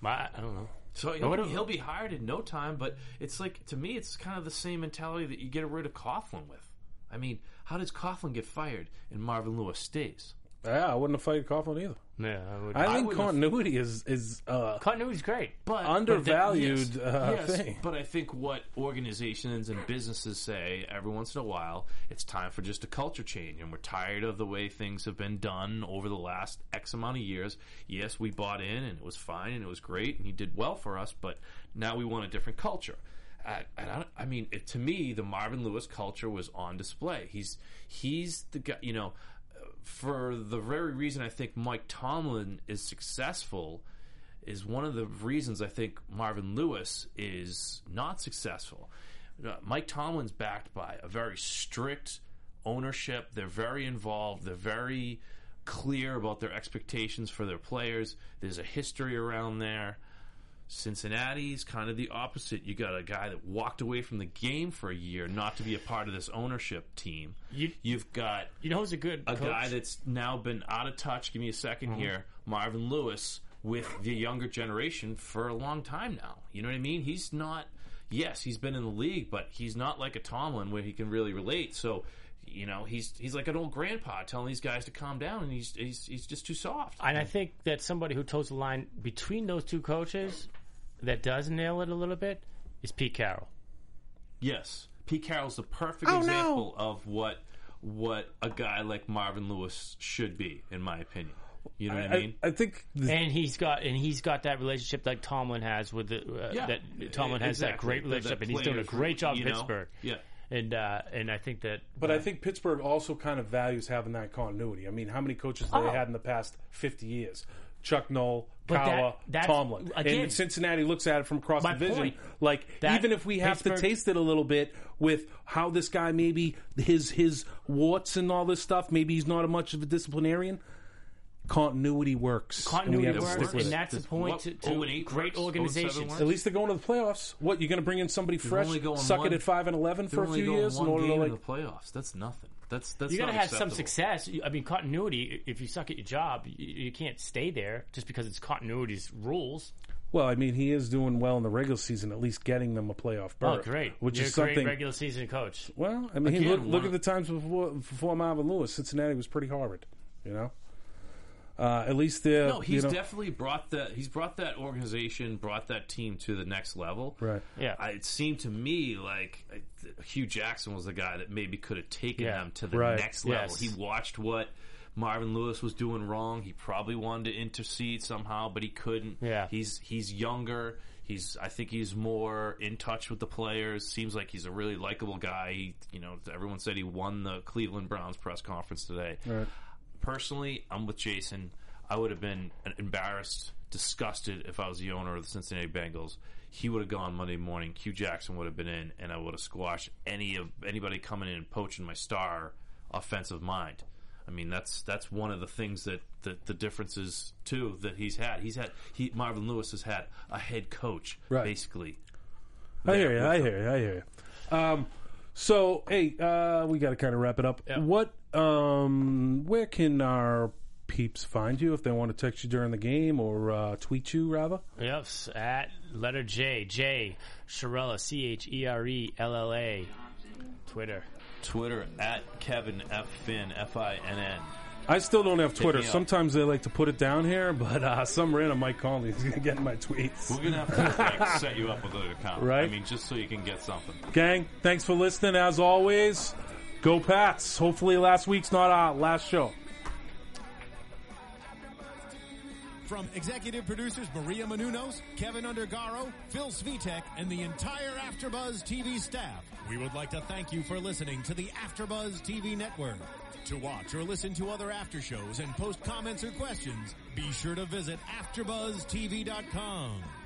Speaker 2: My, I don't know.
Speaker 4: So he'll,
Speaker 2: what
Speaker 4: be, he'll be hired in no time. But it's like to me, it's kind of the same mentality that you get rid of Coughlin with. I mean, how does Coughlin get fired and Marvin Lewis stays?
Speaker 3: Yeah, I wouldn't have fired Coughlin either.
Speaker 2: Yeah, I would.
Speaker 3: I think
Speaker 4: wouldn't have-
Speaker 3: continuity is is uh,
Speaker 2: Continuity's great.
Speaker 4: But
Speaker 3: Undervalued,
Speaker 4: but
Speaker 3: uh,
Speaker 4: yes,
Speaker 3: thing.
Speaker 4: But I think what organizations and businesses say every once in a while, it's time for just a culture change, and we're tired of the way things have been done over the last X amount of years. Yes, we bought in, and it was fine, and it was great, and he did well for us, but now we want a different culture. And I, I mean, it, to me, the Marvin Lewis culture was on display. He's he's the guy, you know, for the very reason I think Mike Tomlin is successful is one of the reasons I think Marvin Lewis is not successful. Uh, Mike Tomlin's backed by a very strict ownership. They're very involved. They're very clear about their expectations for their players. There's a history around there. Cincinnati's kind of the opposite. You got a guy that walked away from the game for a year not to be a part of this ownership team.
Speaker 2: You-
Speaker 4: You've got
Speaker 2: You know who's a good
Speaker 4: a
Speaker 2: coach?
Speaker 4: guy that's now been out of touch. Give me a 2nd
Speaker 2: Uh-huh.
Speaker 4: here, Marvin Lewis, with the younger generation for a long time now. You know what I mean? He's not. Yes, he's been in the league, but he's not like a Tomlin where he can really relate. So, you know, he's he's like an old grandpa telling these guys to calm down, and he's he's, he's just too soft.
Speaker 2: And I think that somebody who toes the line between those two coaches that does nail it a little bit is Pete Carroll.
Speaker 4: Yes, Pete Carroll's the perfect
Speaker 3: Oh, no.
Speaker 4: example of what what a guy like Marvin Lewis should be, in my opinion. You know what I,
Speaker 3: I,
Speaker 4: mean?
Speaker 3: I think the,
Speaker 2: And he's got and he's got that relationship like Tomlin has with the uh,
Speaker 4: Yeah,
Speaker 2: that Tomlin has that great relationship,
Speaker 4: that
Speaker 2: and he's doing a great job
Speaker 4: you
Speaker 2: in
Speaker 4: know?
Speaker 2: Pittsburgh.
Speaker 4: Yeah.
Speaker 2: And uh, and I think that,
Speaker 3: But I think Pittsburgh also kind of values having that continuity. I mean, how many coaches have
Speaker 2: Oh.
Speaker 3: they had in the past 50 years? Chuck Noll,
Speaker 2: But that- Cowher,
Speaker 3: Tomlin.
Speaker 2: again-
Speaker 3: and Cincinnati looks at it from across the division.
Speaker 2: point.
Speaker 3: Like,
Speaker 2: That
Speaker 3: even if we have
Speaker 2: Pittsburgh-
Speaker 3: to taste it a little bit with how this guy maybe his his warts and all this stuff, maybe he's not a much of a disciplinarian. Continuity works.
Speaker 2: continuity
Speaker 3: have to
Speaker 2: works, and that's the
Speaker 4: This-
Speaker 2: point
Speaker 4: what,
Speaker 2: to, to
Speaker 4: 8
Speaker 2: great
Speaker 4: works? 0 and 7
Speaker 2: organizations.
Speaker 3: At least they're going to the playoffs. What you're going to bring in somebody fresh,
Speaker 4: only going
Speaker 3: suck
Speaker 4: one-
Speaker 3: it at five and eleven for a few years in
Speaker 4: one
Speaker 3: order to
Speaker 4: game
Speaker 3: like
Speaker 4: in the playoffs. That's nothing. That's that's
Speaker 2: You got to
Speaker 4: not
Speaker 2: have some success. I mean, continuity. If you suck at your job, you, you can't stay there just because it's continuity's rules.
Speaker 3: Well, I mean, he is doing well in the regular season, at least getting them a playoff berth.
Speaker 2: Oh, great!
Speaker 3: Which
Speaker 2: You're
Speaker 3: is
Speaker 2: a great
Speaker 3: something.
Speaker 2: regular season coach.
Speaker 3: well, I mean, he
Speaker 4: Again,
Speaker 3: look, look at the times before before Marvin Lewis. Cincinnati was pretty horrid, you know. Uh, at least they're
Speaker 4: No, he's
Speaker 3: you know,
Speaker 4: definitely brought that. He's brought that organization, brought that team to the next level.
Speaker 3: right.
Speaker 2: Yeah.
Speaker 4: I, it seemed to me like uh, Hue Jackson was the guy that maybe could have taken
Speaker 2: Yeah.
Speaker 4: them to the
Speaker 3: Right.
Speaker 4: next level.
Speaker 2: Yes.
Speaker 4: He watched what Marvin Lewis was doing wrong. He probably wanted to intercede somehow, but he couldn't.
Speaker 2: Yeah.
Speaker 4: he's he's younger. He's I think he's more in touch with the players. Seems like he's a really likable guy. He, you know, everyone said he won the Cleveland Browns press conference today.
Speaker 3: Right.
Speaker 4: Personally, I'm with Jason. I would have been embarrassed, disgusted if I was the owner of the Cincinnati Bengals. He would have gone Monday morning. Hue Jackson would have been in, and I would have squashed any of anybody coming in and poaching my star offensive mind. I mean, that's that's one of the things that, that the differences too that he's had. He's had he Marvin Lewis has had a head coach
Speaker 3: Right.
Speaker 4: basically.
Speaker 3: I hear you. I hear you. I hear you. Um, so, hey, uh, we got to kind of wrap it up.
Speaker 2: Yeah.
Speaker 3: What? Um, where can our peeps find you if they want to text you during the game or uh, tweet you rather?
Speaker 2: Yes, at letter J, J, Sherella, C H E R E L L A, Twitter.
Speaker 4: Twitter at Kevin F Finn F I N N.
Speaker 3: I still don't have Twitter. Sometimes they like to put it down here, but uh, some random Mike call me. He's gonna get my tweets.
Speaker 4: We're gonna have to like, set you up with an account,
Speaker 3: Right.
Speaker 4: I mean, just so you can get something.
Speaker 3: Gang, thanks for listening. As always, go Pats. Hopefully, last week's not our last show.
Speaker 5: From executive producers Maria Menounos, Kevin Undergaro, Phil Svitek, and the entire AfterBuzz TV staff, we would like to thank you for listening to the AfterBuzz TV network. To watch or listen to other after shows and post comments or questions, be sure to visit AfterBuzzTV.com.